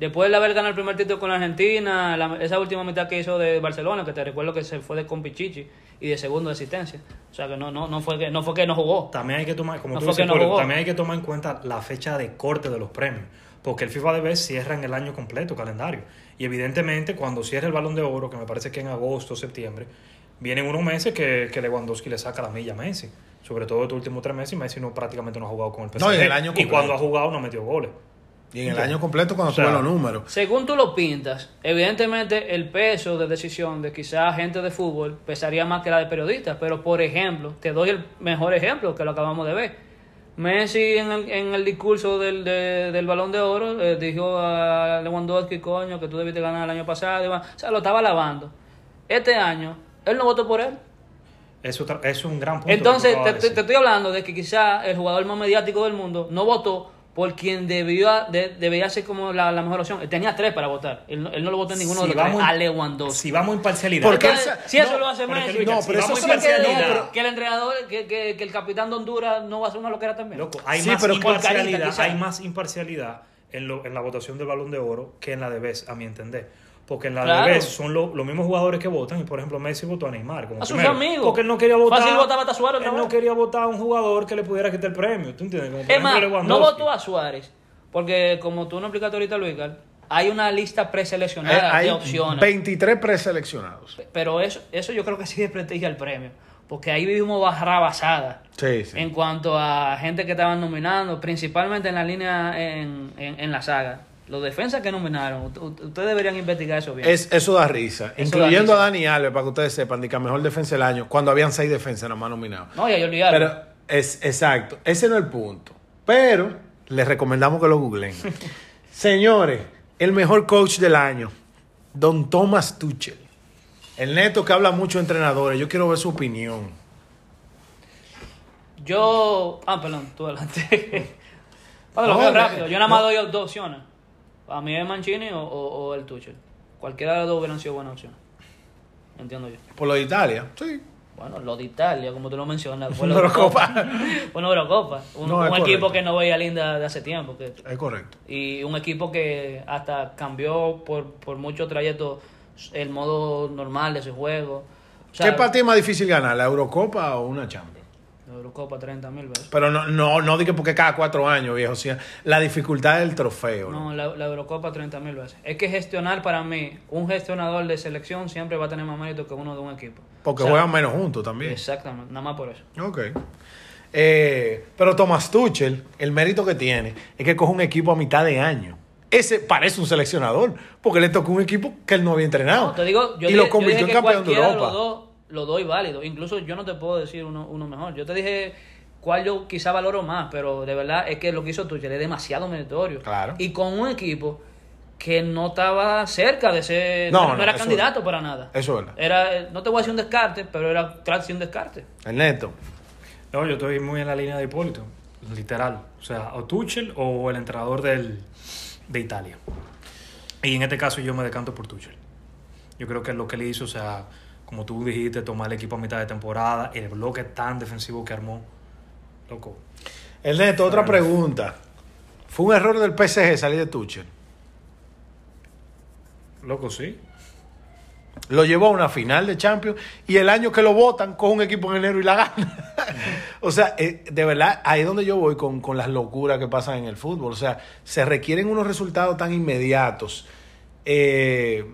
Después de haber ganado el primer título con la Argentina, la- esa última mitad que hizo de Barcelona, que te recuerdo que se fue de compichichi y de segundo de asistencia. O sea que no, no, no fue que no fue que no jugó. También hay que tomar, como No tú dices, no también hay que tomar en cuenta la fecha de corte de los premios, porque el FIFA de Best cierra en el año completo calendario. Y evidentemente cuando cierra el Balón de Oro, que me parece que en agosto o septiembre, vienen unos meses que, que Lewandowski le saca la milla a Messi. Sobre todo estos últimos tres meses, Messi no, prácticamente no ha jugado con el PSG. No, y en el año y cuando ha jugado no metió goles. Y en el año completo cuando O sea, los números. Según tú lo pintas, evidentemente el peso de decisión de quizás gente de fútbol pesaría más que la de periodistas, pero por ejemplo, te doy el mejor ejemplo que lo acabamos de ver. Messi en el, en el discurso del, de- del balón de oro eh, dijo a Lewandowski, coño, que tú debiste ganar el año pasado. y. O sea, lo estaba alabando. Este año, él no votó por él. Eso es un gran punto. Entonces, te, te- te estoy hablando de que quizá el jugador más mediático del mundo no votó por quien debió, de- debería ser como la, la mejor opción. Él tenía tres para votar. Él, no- él no lo votó en ninguno Si de los tres. A Lewandowski. Si vamos a imparcialidad. Porque Entonces, si eso no, lo hace Lucha, no, si pero eso vamos sí a es que- no, pero- que el entrenador, que, que, que el capitán de Honduras no va a hacer una loquera también. Loco, hay Sí, más pero imparcialidad, carita, hay más imparcialidad en, lo- en la votación del Balón de Oro que en la de Best, a mi entender. Porque en la Claro. son lo- los mismos jugadores que votan y por ejemplo Messi votó a Neymar como A sus primero. amigos. Porque él no quería votar. Fácil votaba hasta Suárez Él vez. no quería votar a un jugador que le pudiera quitar el premio. ¿Tú entiendes? Como por es más, ejemplo no votó a Suárez. Porque como tú no explicaste ahorita, Luis, Gal, hay una lista preseleccionada hay de opciones. 23 preseleccionados. Pero eso, eso yo creo que sí desprestigia el premio. Porque ahí vivimos barrabasada. Sí, sí. En cuanto a gente que estaban nominando, principalmente en la línea en, en, en la saga. Los defensas que nominaron, ustedes deberían investigar eso bien. Es, eso da risa. Eso Incluyendo da risa. a Dani Alves, para que ustedes sepan, de que mejor defensa del año, cuando habían seis defensas nada más nominados. no, ya yo olvidaron. Pero es exacto, ese no es el punto. Pero les recomendamos que lo googleen. Señores, el mejor coach del año, Don Thomas Tuchel. El neto que habla mucho de entrenadores, yo quiero ver su opinión. Yo. Ah, perdón, tú adelante. Lo veo rápido. Yo nada más no. doy dos opciones. Para mí es Mancini o, o, o el Tuchel. Cualquiera de los dos hubieran sido buenas opciones. Entiendo yo. Por lo de Italia, sí. Bueno, lo de Italia, como tú lo mencionas, fue Una la Eurocopa. Una Eurocopa. Un, No, equipo que no veía linda de hace tiempo. Que, Es correcto. y un equipo que hasta cambió por, por mucho trayecto el modo normal de su juego. O sea, ¿Qué partido es más difícil ganar, la Eurocopa o una Champions? La Eurocopa 30 mil veces. Pero no, no, no diga porque cada cuatro años, viejo. O sea, la dificultad del trofeo. ¿no? No, la, la Eurocopa 30 mil veces. Es que gestionar para mí, un gestionador de selección siempre va a tener más mérito que uno de un equipo. Porque O sea, juegan menos juntos también. Exactamente, nada más por eso. Ok. Eh, pero Thomas Tuchel, el mérito que tiene es que coge un equipo a mitad de año. Ese parece un seleccionador, porque le tocó un equipo que él no había entrenado. No, te digo, yo y dije, lo yo convirtió dije en campeón de Europa. los dos lo doy válido. Incluso yo no te puedo decir uno, uno mejor. Yo te dije cuál yo quizá valoro más, pero de verdad es que lo que hizo Tuchel es demasiado meritorio. Claro. Y con un equipo que no estaba cerca de ser... No, No, no, era candidato para nada. Eso es verdad. Era, no te voy a decir un descarte, pero era casi un descarte. El neto. No, yo estoy muy en la línea de Hipólito, literal. O sea, o Tuchel o el entrenador del, de Italia. Y en este caso yo me decanto por Tuchel. Yo creo que lo que le hizo, o sea, como tú dijiste, tomar el equipo a mitad de temporada, el bloque tan defensivo que armó, loco. El neto, otra pregunta. ¿Fue un error del PSG salir de Tuchel? Loco, sí. Lo llevó a una final de Champions y el año que lo votan con un equipo en enero y la gana. o sea, eh, de verdad, ahí es donde yo voy con, con las locuras que pasan en el fútbol. O sea, se requieren unos resultados tan inmediatos. eh,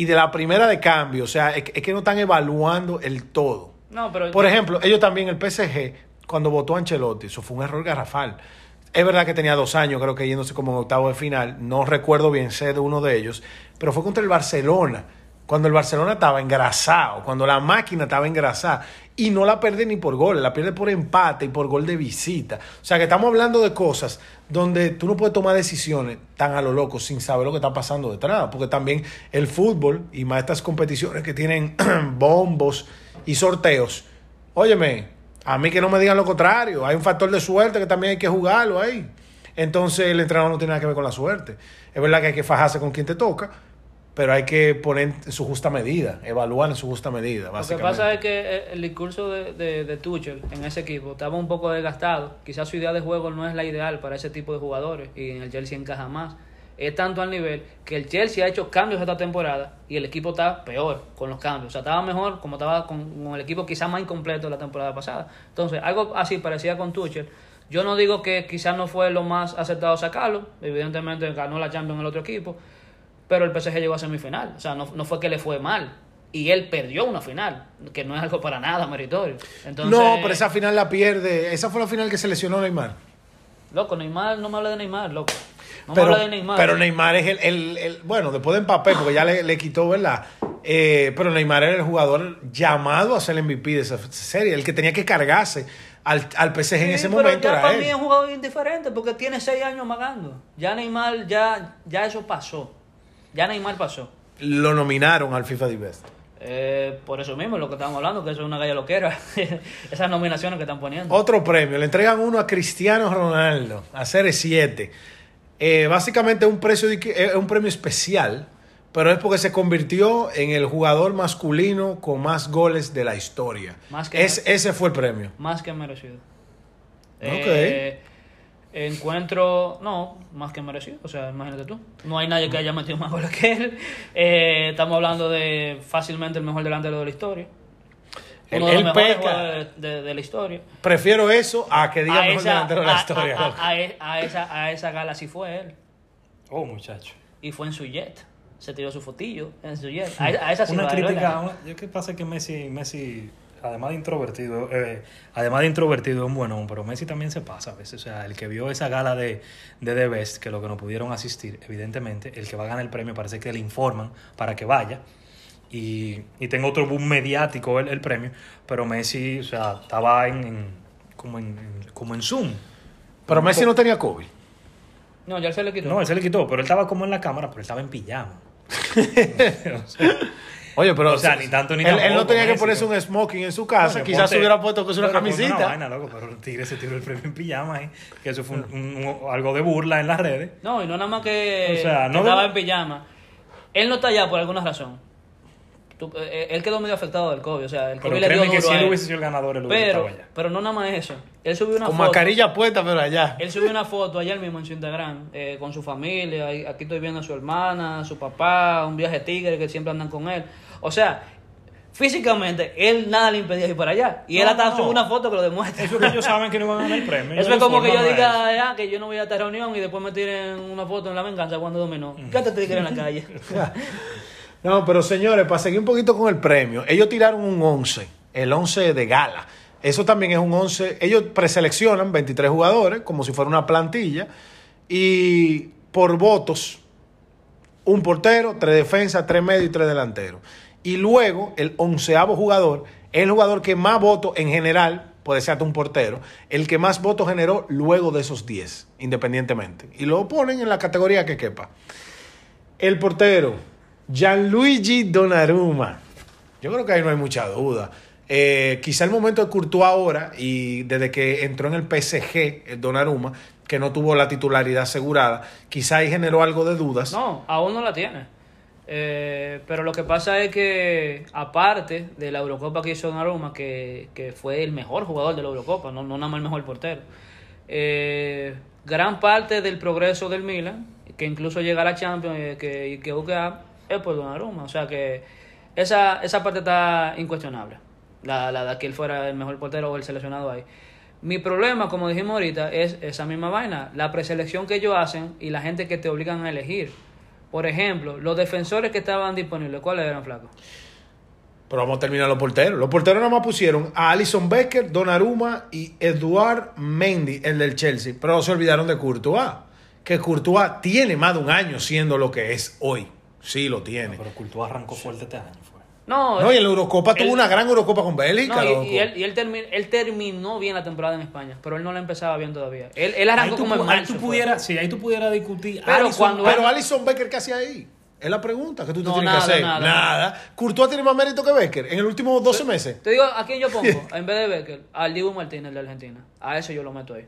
y de la primera de cambio, o sea, es, que- es que no están evaluando el todo. No, pero... Por ejemplo, ellos también, el PSG, cuando votó a Ancelotti, eso fue un error garrafal. Es verdad que tenía dos años, creo que yéndose como en octavo de final. No recuerdo bien ser de uno de ellos, pero fue contra el Barcelona. Cuando el Barcelona estaba engrasado, cuando la máquina estaba engrasada. Y no la pierde ni por gol, la pierde por empate y por gol de visita. O sea que estamos hablando de cosas donde tú no puedes tomar decisiones tan a lo loco sin saber lo que está pasando detrás. Porque también el fútbol y más estas competiciones que tienen bombos y sorteos. Óyeme, a mí que no me digan lo contrario. Hay un factor de suerte que también hay que jugarlo ahí. Entonces el entrenador no tiene nada que ver con la suerte. Es verdad que hay que fajarse con quien te toca, pero hay que poner en su justa medida, evaluar en su justa medida, Lo que pasa es que eh, el discurso de, de, de Tuchel en ese equipo estaba un poco desgastado. Quizás su idea de juego no es la ideal para ese tipo de jugadores y en el Chelsea encaja más. Es tanto al nivel que el Chelsea ha hecho cambios esta temporada y el equipo está peor con los cambios. O sea, estaba mejor como estaba con, con el equipo quizás más incompleto la temporada pasada. Entonces, algo así parecía con Tuchel. Yo no digo que quizás no fue lo más acertado sacarlo. Evidentemente ganó la Champions el otro equipo pero el PSG llegó a semifinal. O sea, no, no fue que le fue mal. Y él perdió una final, que no es algo para nada meritorio. Entonces, no, pero esa final la pierde. Esa fue la final que se lesionó Neymar. Loco, Neymar, no me hable de Neymar, loco. No pero, me hable de Neymar. pero Neymar es el, el- el- Bueno, después de Mbappé, porque ya le, le quitó, ¿verdad? Eh, pero Neymar era el jugador llamado a ser el MVP de esa serie, el que tenía que cargarse al, al PSG en ese pero momento. ya Era para él. mí es un jugador indiferente porque tiene seis años magando. Ya Neymar, ya, ya eso pasó. Ya Neymar pasó. Lo nominaron al FIFA The Best. Eh, por eso mismo, lo que estamos hablando, que eso es una galla loquera. Esas nominaciones que están poniendo. Otro premio, le entregan uno a Cristiano Ronaldo, a CR7. Eh, básicamente un, precio eh, un premio especial, pero es porque se convirtió en el jugador masculino con más goles de la historia. Más que- Es- ese fue el premio. Más que merecido. Ok. Encuentro, no, más que merecido. O sea, imagínate tú. No hay nadie que haya metido más goles que él. Eh, estamos hablando de fácilmente el mejor delantero de la historia. Uno de los él mejores de, de- de la historia. Prefiero eso a que diga A mejor esa, delantero de la a- historia. a- a- a e- a esa, a esa gala sí fue él. Oh, muchacho. Y fue en su jet. Se tiró su fotillo en su jet. A, a esa sí una crítica, una- yo qué pasa que Messi, Messi, además de introvertido, eh, además de introvertido es un buenón, pero Messi también se pasa a veces. O sea, el que vio esa gala de, de The Best, que lo que no pudieron asistir, evidentemente, el que va a ganar el premio parece que le informan para que vaya. Y, y tengo otro boom mediático el, el premio, pero Messi, o sea, estaba en, en- como, en, en- como en Zoom. Pero Messi no tenía COVID. No, ya él se le quitó. No, él se le quitó, pero él estaba como en la cámara, pero él estaba en pijama. O sea, Oye, pero O sea, ni tanto ni él, él no tenía que ponerse un smoking en su casa, quizás ponte- se hubiera puesto que es una camisita. Una vaina, loco, pero el Tigre se tiró el premio en pijama, ¿eh? que eso fue un- un- un- algo de burla en las redes. No, y no nada más que, O sea, no estaba de- en pijama. Él no está allá por alguna razón. Tú- eh, él quedó medio afectado del COVID, o sea, el Pero le dio que si él hubiese sido el ganador, él Pero, allá. pero no nada más eso. Él subió una Con foto. mascarilla puesta, pero allá. Él subió una foto ayer mismo en su Instagram eh, con su familia. Aquí estoy viendo a su hermana, a su papá, un viaje tigre que siempre andan con él. O sea, físicamente, él nada le impedía ir para allá. Y él hasta no. subió una foto que lo demuestra. Eso es que ellos saben que no van a ganar el premio. Eso es como que yo diga ah, que yo no voy a esta reunión y después me tiren una foto en la venganza cuando dominó. ¿Qué te en la calle? No, pero señores, para seguir un poquito con el premio, ellos tiraron un 11, el 11 de gala. Eso también es un 11, ellos preseleccionan 23 jugadores como si fuera una plantilla y por votos, un portero, tres defensas, tres medios y tres delanteros. Y luego el onceavo jugador el jugador que más votos en general, puede ser hasta un portero, el que más votos generó luego de esos 10, independientemente. Y lo ponen en la categoría que quepa. El portero, Gianluigi Donnarumma. Yo creo que ahí no hay mucha duda. Eh, quizá el momento de Courtois ahora, y desde que entró en el PSG, el Donnarumma, que no tuvo la titularidad asegurada, quizá ahí generó algo de dudas. No, aún no la tiene. Eh, pero lo que pasa es que, aparte de la Eurocopa que hizo Donnarumma, que, que fue el mejor jugador de la Eurocopa, no, no nada más el mejor portero, eh, gran parte del progreso del Milan, que incluso llega a la Champions eh, que, y que busca es por Donnarumma. O sea que esa, esa parte está incuestionable, la, la de que él fuera el mejor portero o el seleccionado ahí. Mi problema, como dijimos ahorita, es esa misma vaina, la preselección que ellos hacen y la gente que te obligan a elegir. Por ejemplo, los defensores que estaban disponibles, ¿cuáles eran, flaco? Pero vamos a terminar los porteros. Los porteros nada más pusieron a Alison Becker, Donnarumma y Eduard Mendy, el del Chelsea. Pero se olvidaron de Courtois. Que Courtois tiene más de un año siendo lo que es hoy. Sí, lo tiene. Pero Courtois arrancó fuerte este año. Fue. No, No, y en la Eurocopa él- tuvo una gran Eurocopa con Bélgica. no, y- él, y él, termi- él terminó bien la temporada en España, pero él no la empezaba bien todavía. Él, él Ahí arrancó tú, como en ahí tú sí, ahí tú pudieras discutir. Pero cuando- Pero Alison Becker, ¿qué hacía ahí? Es la pregunta que tú te No, tienes nada, que hacer. nada. Courtois tiene más mérito que Becker en el último 12 meses. Te digo, ¿a quién yo pongo? En vez de Becker, al Dibu Martínez de Argentina. A eso yo lo meto ahí.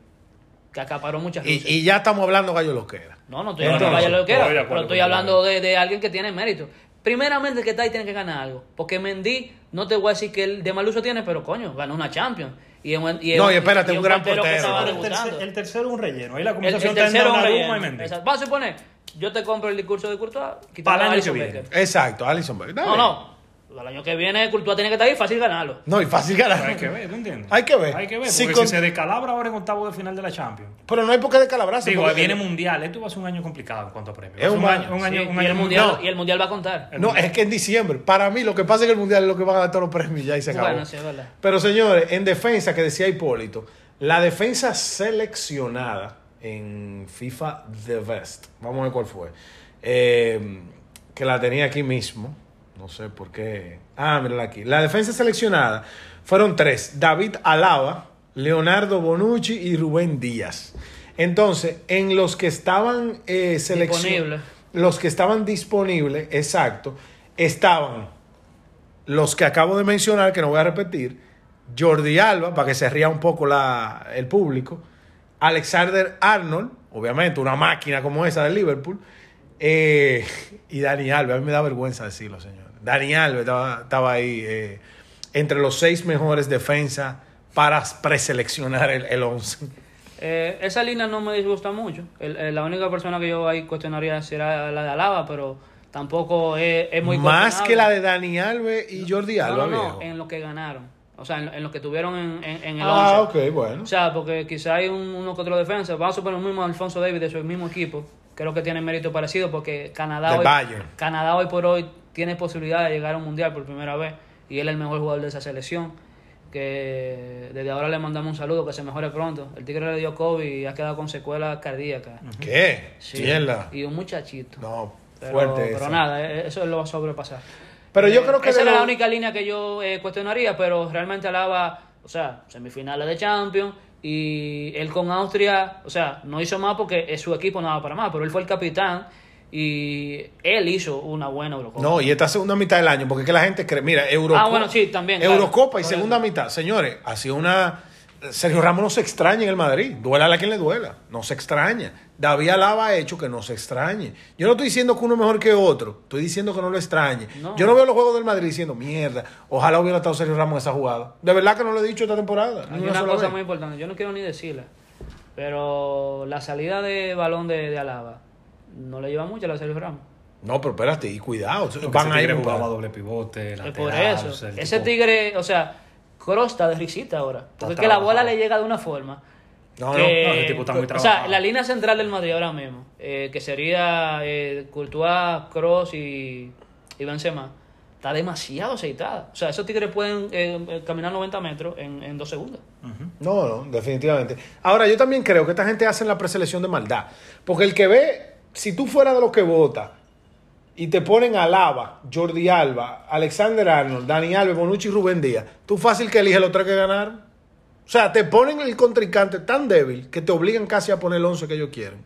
Que acaparó muchas Y, luces. y ya estamos hablando gallo lo que era. No, no estoy hablando no, de vaya lo que era, estoy de acuerdo pero estoy hablando de, de alguien que tiene mérito. Primeramente, el que está ahí tiene que ganar algo. Porque Mendy, no te voy a decir que él de mal uso tiene, pero coño, ganó una Champions. Y es un- y es No, un- y espérate, es un gran portero. el, tercer- el tercero es un relleno. Ahí la El- el conversación está en tercero es un Donnarumma relleno. y Mendy. Exacto. Vamos a suponer, yo te compro el discurso de Courtois, Para el quitando a año Alisson que viene. Becker. Exacto, Alison Becker. No, no. El año que viene Courtois tiene que estar ahí, fácil ganarlo. No, y fácil ganar. Pero hay que ver, ¿tú entiendes? Hay que ver. Hay que ver, Si porque con- si se descalabra ahora en octavo de final de la Champions. Pero no hay por qué descalabrarse. Digo, viene mundial. Esto va a ser un año complicado en cuanto a premios. Es un un año, año, un Sí, año, un y, año el mundial, no. y el mundial va a contar. No, es que en diciembre. Para mí, lo que pasa es que el mundial es lo que van a dar todos los premios ya y se acabó. Bueno, sí, es verdad. Pero señores, en defensa, que decía Hipólito, la defensa seleccionada en FIFA The Best, vamos a ver cuál fue, eh, que la tenía aquí mismo, no sé por qué. Ah, mírala aquí. La defensa seleccionada fueron tres: David Alaba, Leonardo Bonucci y Rubén Díaz. Entonces, en los que estaban eh, seleccion- Disponibles. los que estaban disponibles, exacto, estaban los que acabo de mencionar, que no voy a repetir, Jordi Alba, para que se ría un poco la, el público, Alexander Arnold, obviamente una máquina como esa de Liverpool, eh, y Dani Alves, a mí me da vergüenza decirlo, señor. Dani Alves estaba, estaba ahí eh, entre los seis mejores defensas para preseleccionar el, el 11. Eh, esa línea no me disgusta mucho. El- el- la única persona que yo ahí cuestionaría será la de Alaba, pero tampoco es, es muy Más que la de Dani Alves y Jordi Alba, no, no, en lo que ganaron. O sea, en, en lo que tuvieron en, en, en el Ah, 11. ok, bueno. O sea, porque quizá hay un, uno que otro defensa. Vamos a suponer el mismo Alfonso David de su mismo equipo. Creo que tiene mérito parecido porque Canadá hoy. Canadá hoy por hoy tiene posibilidad de llegar a un mundial por primera vez. Y él es el mejor jugador de esa selección. Que desde ahora le mandamos un saludo, que se mejore pronto. El Tigre le dio COVID y ha quedado con secuelas cardíacas. ¿Qué? Sí. Y un muchachito. No, Pero, fuerte pero esa. nada, eh, eso lo va a sobrepasar. Pero yo Eh, creo que Esa era lo- la única línea que yo eh, cuestionaría, pero realmente alaba, o sea, semifinales de Champions y él con Austria, o sea, no hizo más porque su equipo no daba para más, pero él fue el capitán Y él hizo una buena Eurocopa. No, y esta segunda mitad del año, porque es que la gente cree, mira, Eurocopa, Ah, bueno, sí, también, claro. Eurocopa y segunda mitad. Señores, ha sido una... Sergio Ramos no se extraña en el Madrid. Duela a quien le duela. No se extraña. David Alaba ha hecho que no se extrañe. Yo no estoy diciendo que uno es mejor que otro. Estoy diciendo que no lo extrañe. No. Yo no veo los juegos del Madrid diciendo, mierda, ojalá hubiera estado Sergio Ramos en esa jugada. De verdad que no lo he dicho esta temporada. Hay una cosa vez. muy importante, yo no quiero ni decirla, pero la salida de balón de, de Alaba no le lleva mucho a la Sergio Ramos. No, pero espérate, y cuidado. Van ese a ir par. doble pivote, Es lateral. por o eso. sea, Ese tipo- tigre, o sea, Kroos está de risita ahora. Porque es que la trabajado. bola le llega de una forma. No, que- no, ese tipo está muy O sea, trabajado. la línea central del Madrid ahora mismo, eh, que sería eh, Courtois, Kroos y, y Benzema, está demasiado aceitada. O sea, esos tigres pueden eh, eh, caminar 90 metros en, en dos segundos. No, no, definitivamente. Ahora, yo también creo que esta gente hace la preselección de maldad. Porque el que ve, si tú fueras de los que vota y te ponen a Lava, Jordi Alba, Alexander Arnold, Dani Alves, Bonucci y Rubén Díaz, tú fácil que eliges los tres que ganaron. O sea, te ponen el contrincante tan débil que te obligan casi a poner el 11 que ellos quieren.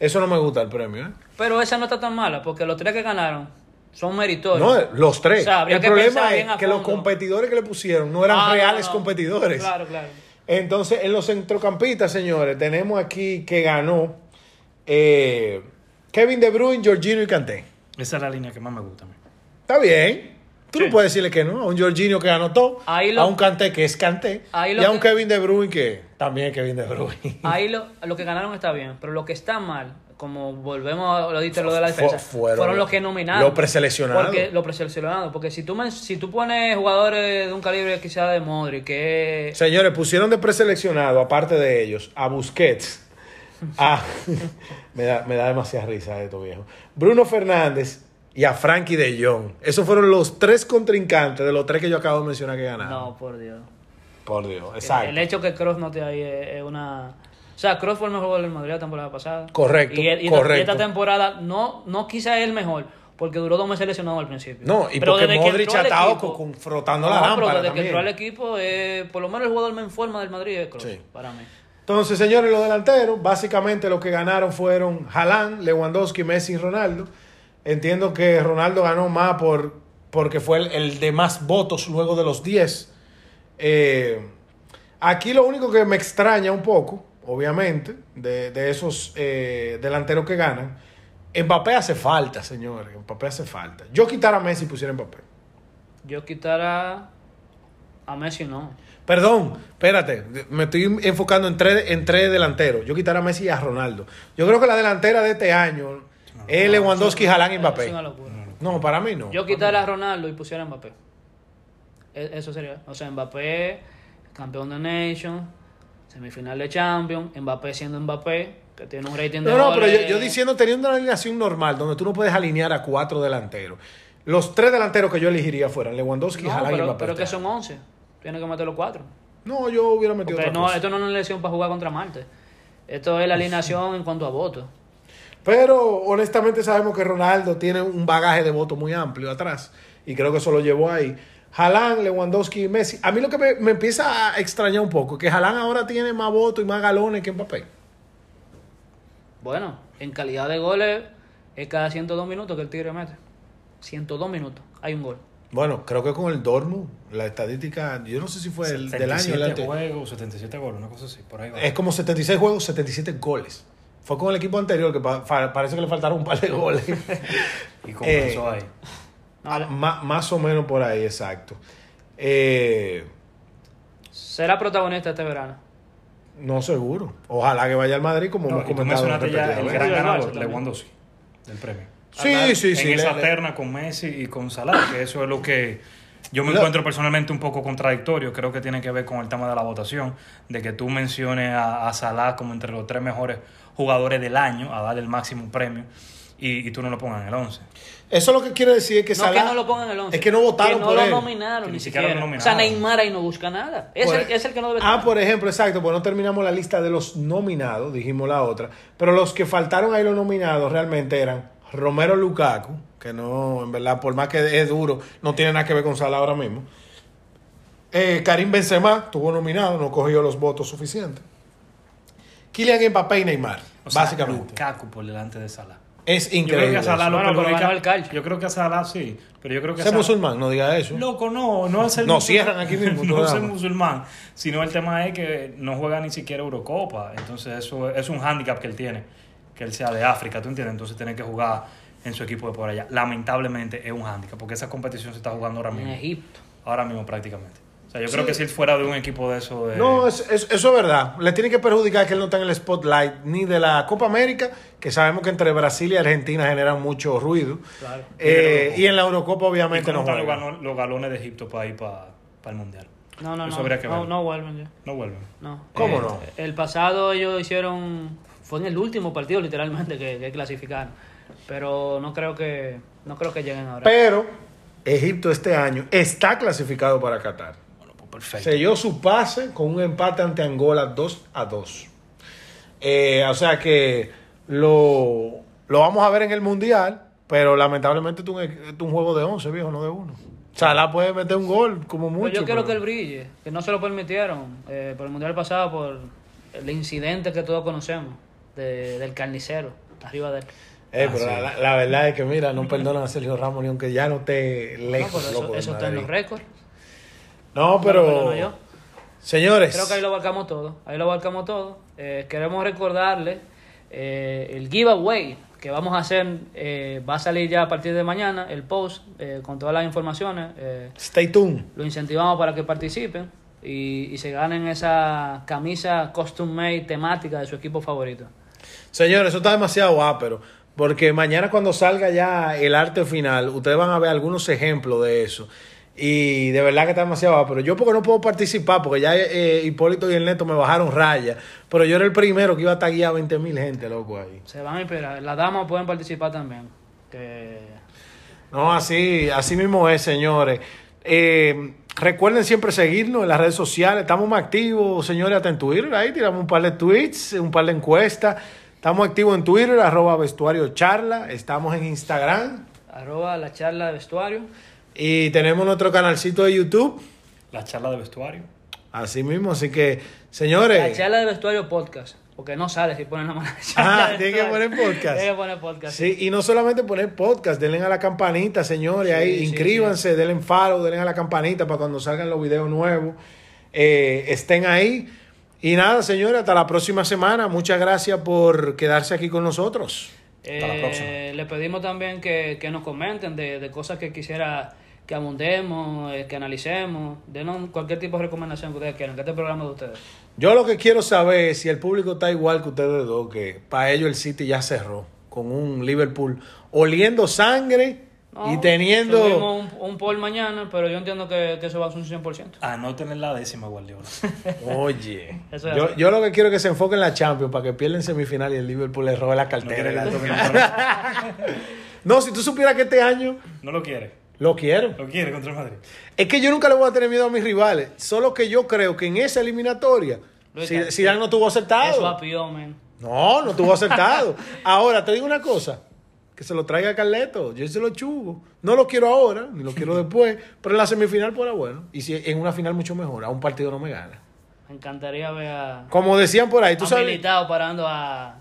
Eso no me gusta el premio, ¿eh? Pero esa no está tan mala, porque los tres que ganaron son meritorios. No, los tres. O sea, habría el que problema es que los competidores que le pusieron no eran Ah, reales no. competidores. Claro, claro. Entonces, en los centrocampistas, señores, tenemos aquí que ganó eh, Kevin De Bruyne, Jorginho y Kanté. Esa es la línea que más me gusta a mí. Está bien. Tú Sí. no puedes decirle que no. A un Jorginho que ganó todo. Ahí lo- a un Kanté que es Kanté. Ahí y a un que- Kevin De Bruyne que también es Kevin De Bruyne. Ahí lo, lo que ganaron está bien, pero lo que está mal, como volvemos a lo diste lo de la Fu- defensa, fueron fueron, los que nominaron. los preseleccionados. Porque, los preseleccionados. Porque si tú, men- si tú pones jugadores de un calibre quizá de Modric, que Señores, pusieron de preseleccionado, aparte de ellos, a Busquets. A, me, da, me da demasiada risa esto, viejo. Bruno Fernández y a Frankie de Jong. Esos fueron los tres contrincantes de los tres que yo acabo de mencionar que ganaron. No, por Dios. Por Dios, El, exacto. el hecho que Cross no esté ahí es, una... O sea, Cross fue el mejor jugador del Madrid la temporada pasada. Correcto, Y, correcto. y esta temporada no, no quizá es el mejor, porque duró dos meses lesionado al principio. No, y Pero porque desde que Modric entró ha al estado equipo- con- con- frotando No, la pero lámpara desde también. que entró al equipo, eh, por lo menos el jugador en forma del Madrid es Kroos, Sí. para mí. Entonces, señores, los delanteros, básicamente lo que ganaron fueron Haaland, Lewandowski, Messi y Ronaldo. Entiendo que Ronaldo ganó más por, porque fue el, de más votos luego de los 10. Eh, aquí lo único que me extraña un poco, obviamente, de, esos eh, delanteros que ganan, Mbappé hace falta, señores. Mbappé hace falta. Yo quitara a Messi y pusiera Mbappé. Yo quitara a Messi, no. Perdón, espérate, me estoy enfocando en tres, en tres delanteros. Yo quitara a Messi y a Ronaldo. Yo creo que la delantera de este año es Lewandowski, Haaland y Es Mbappé. una locura. No, para mí no. Yo quitara a Ronaldo y pusiera a Mbappé. E- Eso sería. O sea, Mbappé, campeón de Nation, semifinal de Champions, Mbappé siendo Mbappé, que tiene un rating de No, no, pero yo, yo diciendo, teniendo una alineación normal, donde tú no puedes alinear a cuatro delanteros. Los tres delanteros que yo elegiría fueran Lewandowski, No, Haaland y pero, Mbappé. pero que son año. 11. Tiene que meter los cuatro. No, yo hubiera metido Porque otra no, cosa. esto no es una elección para jugar contra Marte. Esto es la alineación en cuanto a votos. Pero honestamente sabemos que Ronaldo tiene un bagaje de voto muy amplio atrás. Y creo que eso lo llevó ahí. Haaland, Lewandowski y Messi. A mí lo que me, me empieza a extrañar un poco es que Haaland ahora tiene más votos y más galones que Mbappé. Bueno, en calidad de goles es cada 102 minutos que el Tigre mete. 102 minutos. Hay un gol. Bueno, creo que con el Dortmund, la estadística, yo no sé si fue el del año. el 77 ante- juegos, 77 goles, una cosa así, por ahí va. Es como 76 juegos, 77 goles. Fue con el equipo anterior que pa- fa- parece que le faltaron un par de goles. y comenzó eh, ahí. Ah, más o menos por ahí, exacto. Eh, será protagonista este verano. no seguro. Ojalá que vaya al Madrid, como No, hemos comentado. mencionaste ya el gran ganador. Lewandowski, del premio. Sí, sí, sí. en esa le- le- terna con Messi y con Salah, que eso es lo que yo me encuentro personalmente un poco contradictorio. Creo que tiene que ver con el tema de la votación, de que tú menciones a, a Salah como entre los tres mejores jugadores del año, a darle el máximo premio, y, y tú no lo pongas en el 11. Eso lo que quiere decir es que No Salah- que no lo pongan en el 11. Es que no votaron que no por lo él. nominaron Que ni siquiera siquiera. lo O sea, nominaron. Neymar ahí no busca nada. Es, Por- el, es el que no debe Ah, por ejemplo, exacto, pues no terminamos la lista de los nominados, dijimos la otra, pero los que faltaron ahí los nominados realmente eran Romero Lukaku, que no, en verdad, por más que es duro, no tiene nada que ver con Salah ahora mismo. Eh, Karim Benzema tuvo nominado, no cogió los votos suficientes. Kylian Mbappé y Neymar, O sea, básicamente. Lukaku por delante de Salah. Es Yo creo increíble. que a Salah lo Bueno, el. Yo creo que a Salah sí, pero yo creo que a Ser musulmán, no diga eso. Loco, no, no es el No, musulmán. cierran aquí mismo no es el musulmán, sino el tema es que no juega ni siquiera Eurocopa. Entonces, eso es un hándicap que él tiene, que él sea de África, ¿tú entiendes? Entonces, tiene que jugar en su equipo de por allá. Lamentablemente es un hándicap, porque esa competición se está jugando ahora En mismo. Egipto. Ahora mismo, prácticamente. O sea, yo Sí. creo que si él fuera de un equipo de eso. De... No, es- es- eso es verdad. Le tiene que perjudicar que él no está en el spotlight ni de la Copa América, que sabemos que entre Brasil y Argentina generan mucho ruido. Claro. Eh, y en la Eurocopa ¿Y obviamente cómo no están los, galones de Egipto para ir para el mundial? No, no, Eso no. no, no vuelven ya. No vuelven. No. ¿Cómo Eh, no? El pasado ellos hicieron. Fue en el último partido, literalmente, que, que clasificaron. Pero no creo que no creo que lleguen ahora. Pero Egipto este año está clasificado para Qatar. Bueno, pues perfecto. Selló su pase con un empate ante Angola 2 a 2. Eh, o sea que lo, lo vamos a ver en el Mundial, pero lamentablemente es un, es un juego de 11, viejo, no de uno. Salah puede meter un gol como Pero mucho. yo quiero pero- que él brille, que no se lo permitieron eh, por el mundial pasado, por el incidente que todos conocemos de- del carnicero arriba de él. Eh, Ah, pero sí. la, verdad es que, mira, no perdonan a Sergio Ramos ni aunque ya no esté No, lejos. pero eso, eso está en los récords. No, No pero. yo. Señores. Creo que ahí lo abarcamos todo. Ahí lo abarcamos todo. Eh, queremos recordarle eh, el giveaway que vamos a hacer. eh, va a salir ya a partir de mañana el post eh, con todas las informaciones. eh, Stay tuned. lo incentivamos para que participen y, y se ganen esa camisa custom made temática de su equipo favorito. Señores, eso está demasiado ápero. Porque mañana cuando salga ya el arte final, ustedes van a ver algunos ejemplos de eso. Y de verdad que está demasiado ápero. Yo porque no puedo participar, porque ya eh, Hipólito y el Neto me bajaron raya. Pero yo era el primero que iba a taguear a 20 mil gente, loco, ahí. Se van a inspirar. Las damas pueden participar también. Que No, así, así mismo es, señores. Eh, recuerden siempre seguirnos en las redes sociales. Estamos más activos, señores, hasta en Twitter. Ahí tiramos un par de tweets, un par de encuestas. Estamos activos en Twitter, arroba vestuario charla. Estamos en Instagram. arroba la charla de vestuario. Y tenemos nuestro canalcito de YouTube. La charla de vestuario. Así mismo, así que, señores. La charla de vestuario podcast. Porque no sale si ponen la mano. Ah, tiene que poner podcast. Tiene que poner podcast. Sí, y no solamente poner podcast, denle a la campanita, señores, Sí, ahí sí, inscríbanse, denle en follow, denle a la campanita para cuando salgan los videos nuevos, eh, estén ahí. Y nada, señores, hasta la próxima semana. Muchas gracias por quedarse aquí con nosotros. Hasta la Eh, próxima. Le pedimos también que, que nos comenten de, de cosas que quisiera que abundemos, eh, que analicemos. Denos cualquier tipo de recomendación que ustedes quieran, que este programa de ustedes. Yo lo que quiero saber es si el público está igual que ustedes dos, que para ellos el City ya cerró con un Liverpool oliendo sangre No, y teniendo... Un, un poll mañana, pero yo entiendo que, que eso va a ser un 100%. Anoten en la décima, Guardiola. Oye, Eso es yo, yo lo que quiero es que se enfoque en la Champions para que pierdan semifinal y el Liverpool le robe la No cartera. y la no, si tú supieras que este año No lo quiere. lo quiero. Lo quiere contra el Madrid. Es que yo nunca le voy a tener miedo a mis rivales, solo que yo creo que en esa eliminatoria Luis, Si- Zidane no tuvo Eso acertado. apió, men. No, no tuvo acertado. Ahora, te digo una cosa. Que se lo traiga Carleto. Yo se lo chugo. No lo quiero ahora, ni lo quiero después. Pero en la semifinal, pues bueno. Y si en una final mucho mejor. A un partido no me gana. Me encantaría ver a, Como decían por ahí, tú sabes. Militao parando a,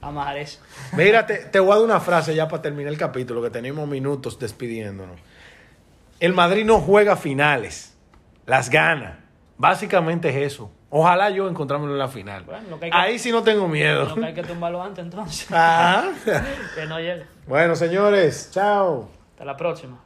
a Mahrez. Mira, te, te voy a dar una frase ya para terminar el capítulo, que tenemos minutos despidiéndonos. El Madrid no juega finales, las gana. Básicamente es eso. Ojalá yo encontrármelo en la final. Bueno, que que- Ahí sí no tengo miedo. Lo que hay que tumbarlo antes, entonces. Ah. que no llegue. Bueno, señores, chao. Hasta la próxima.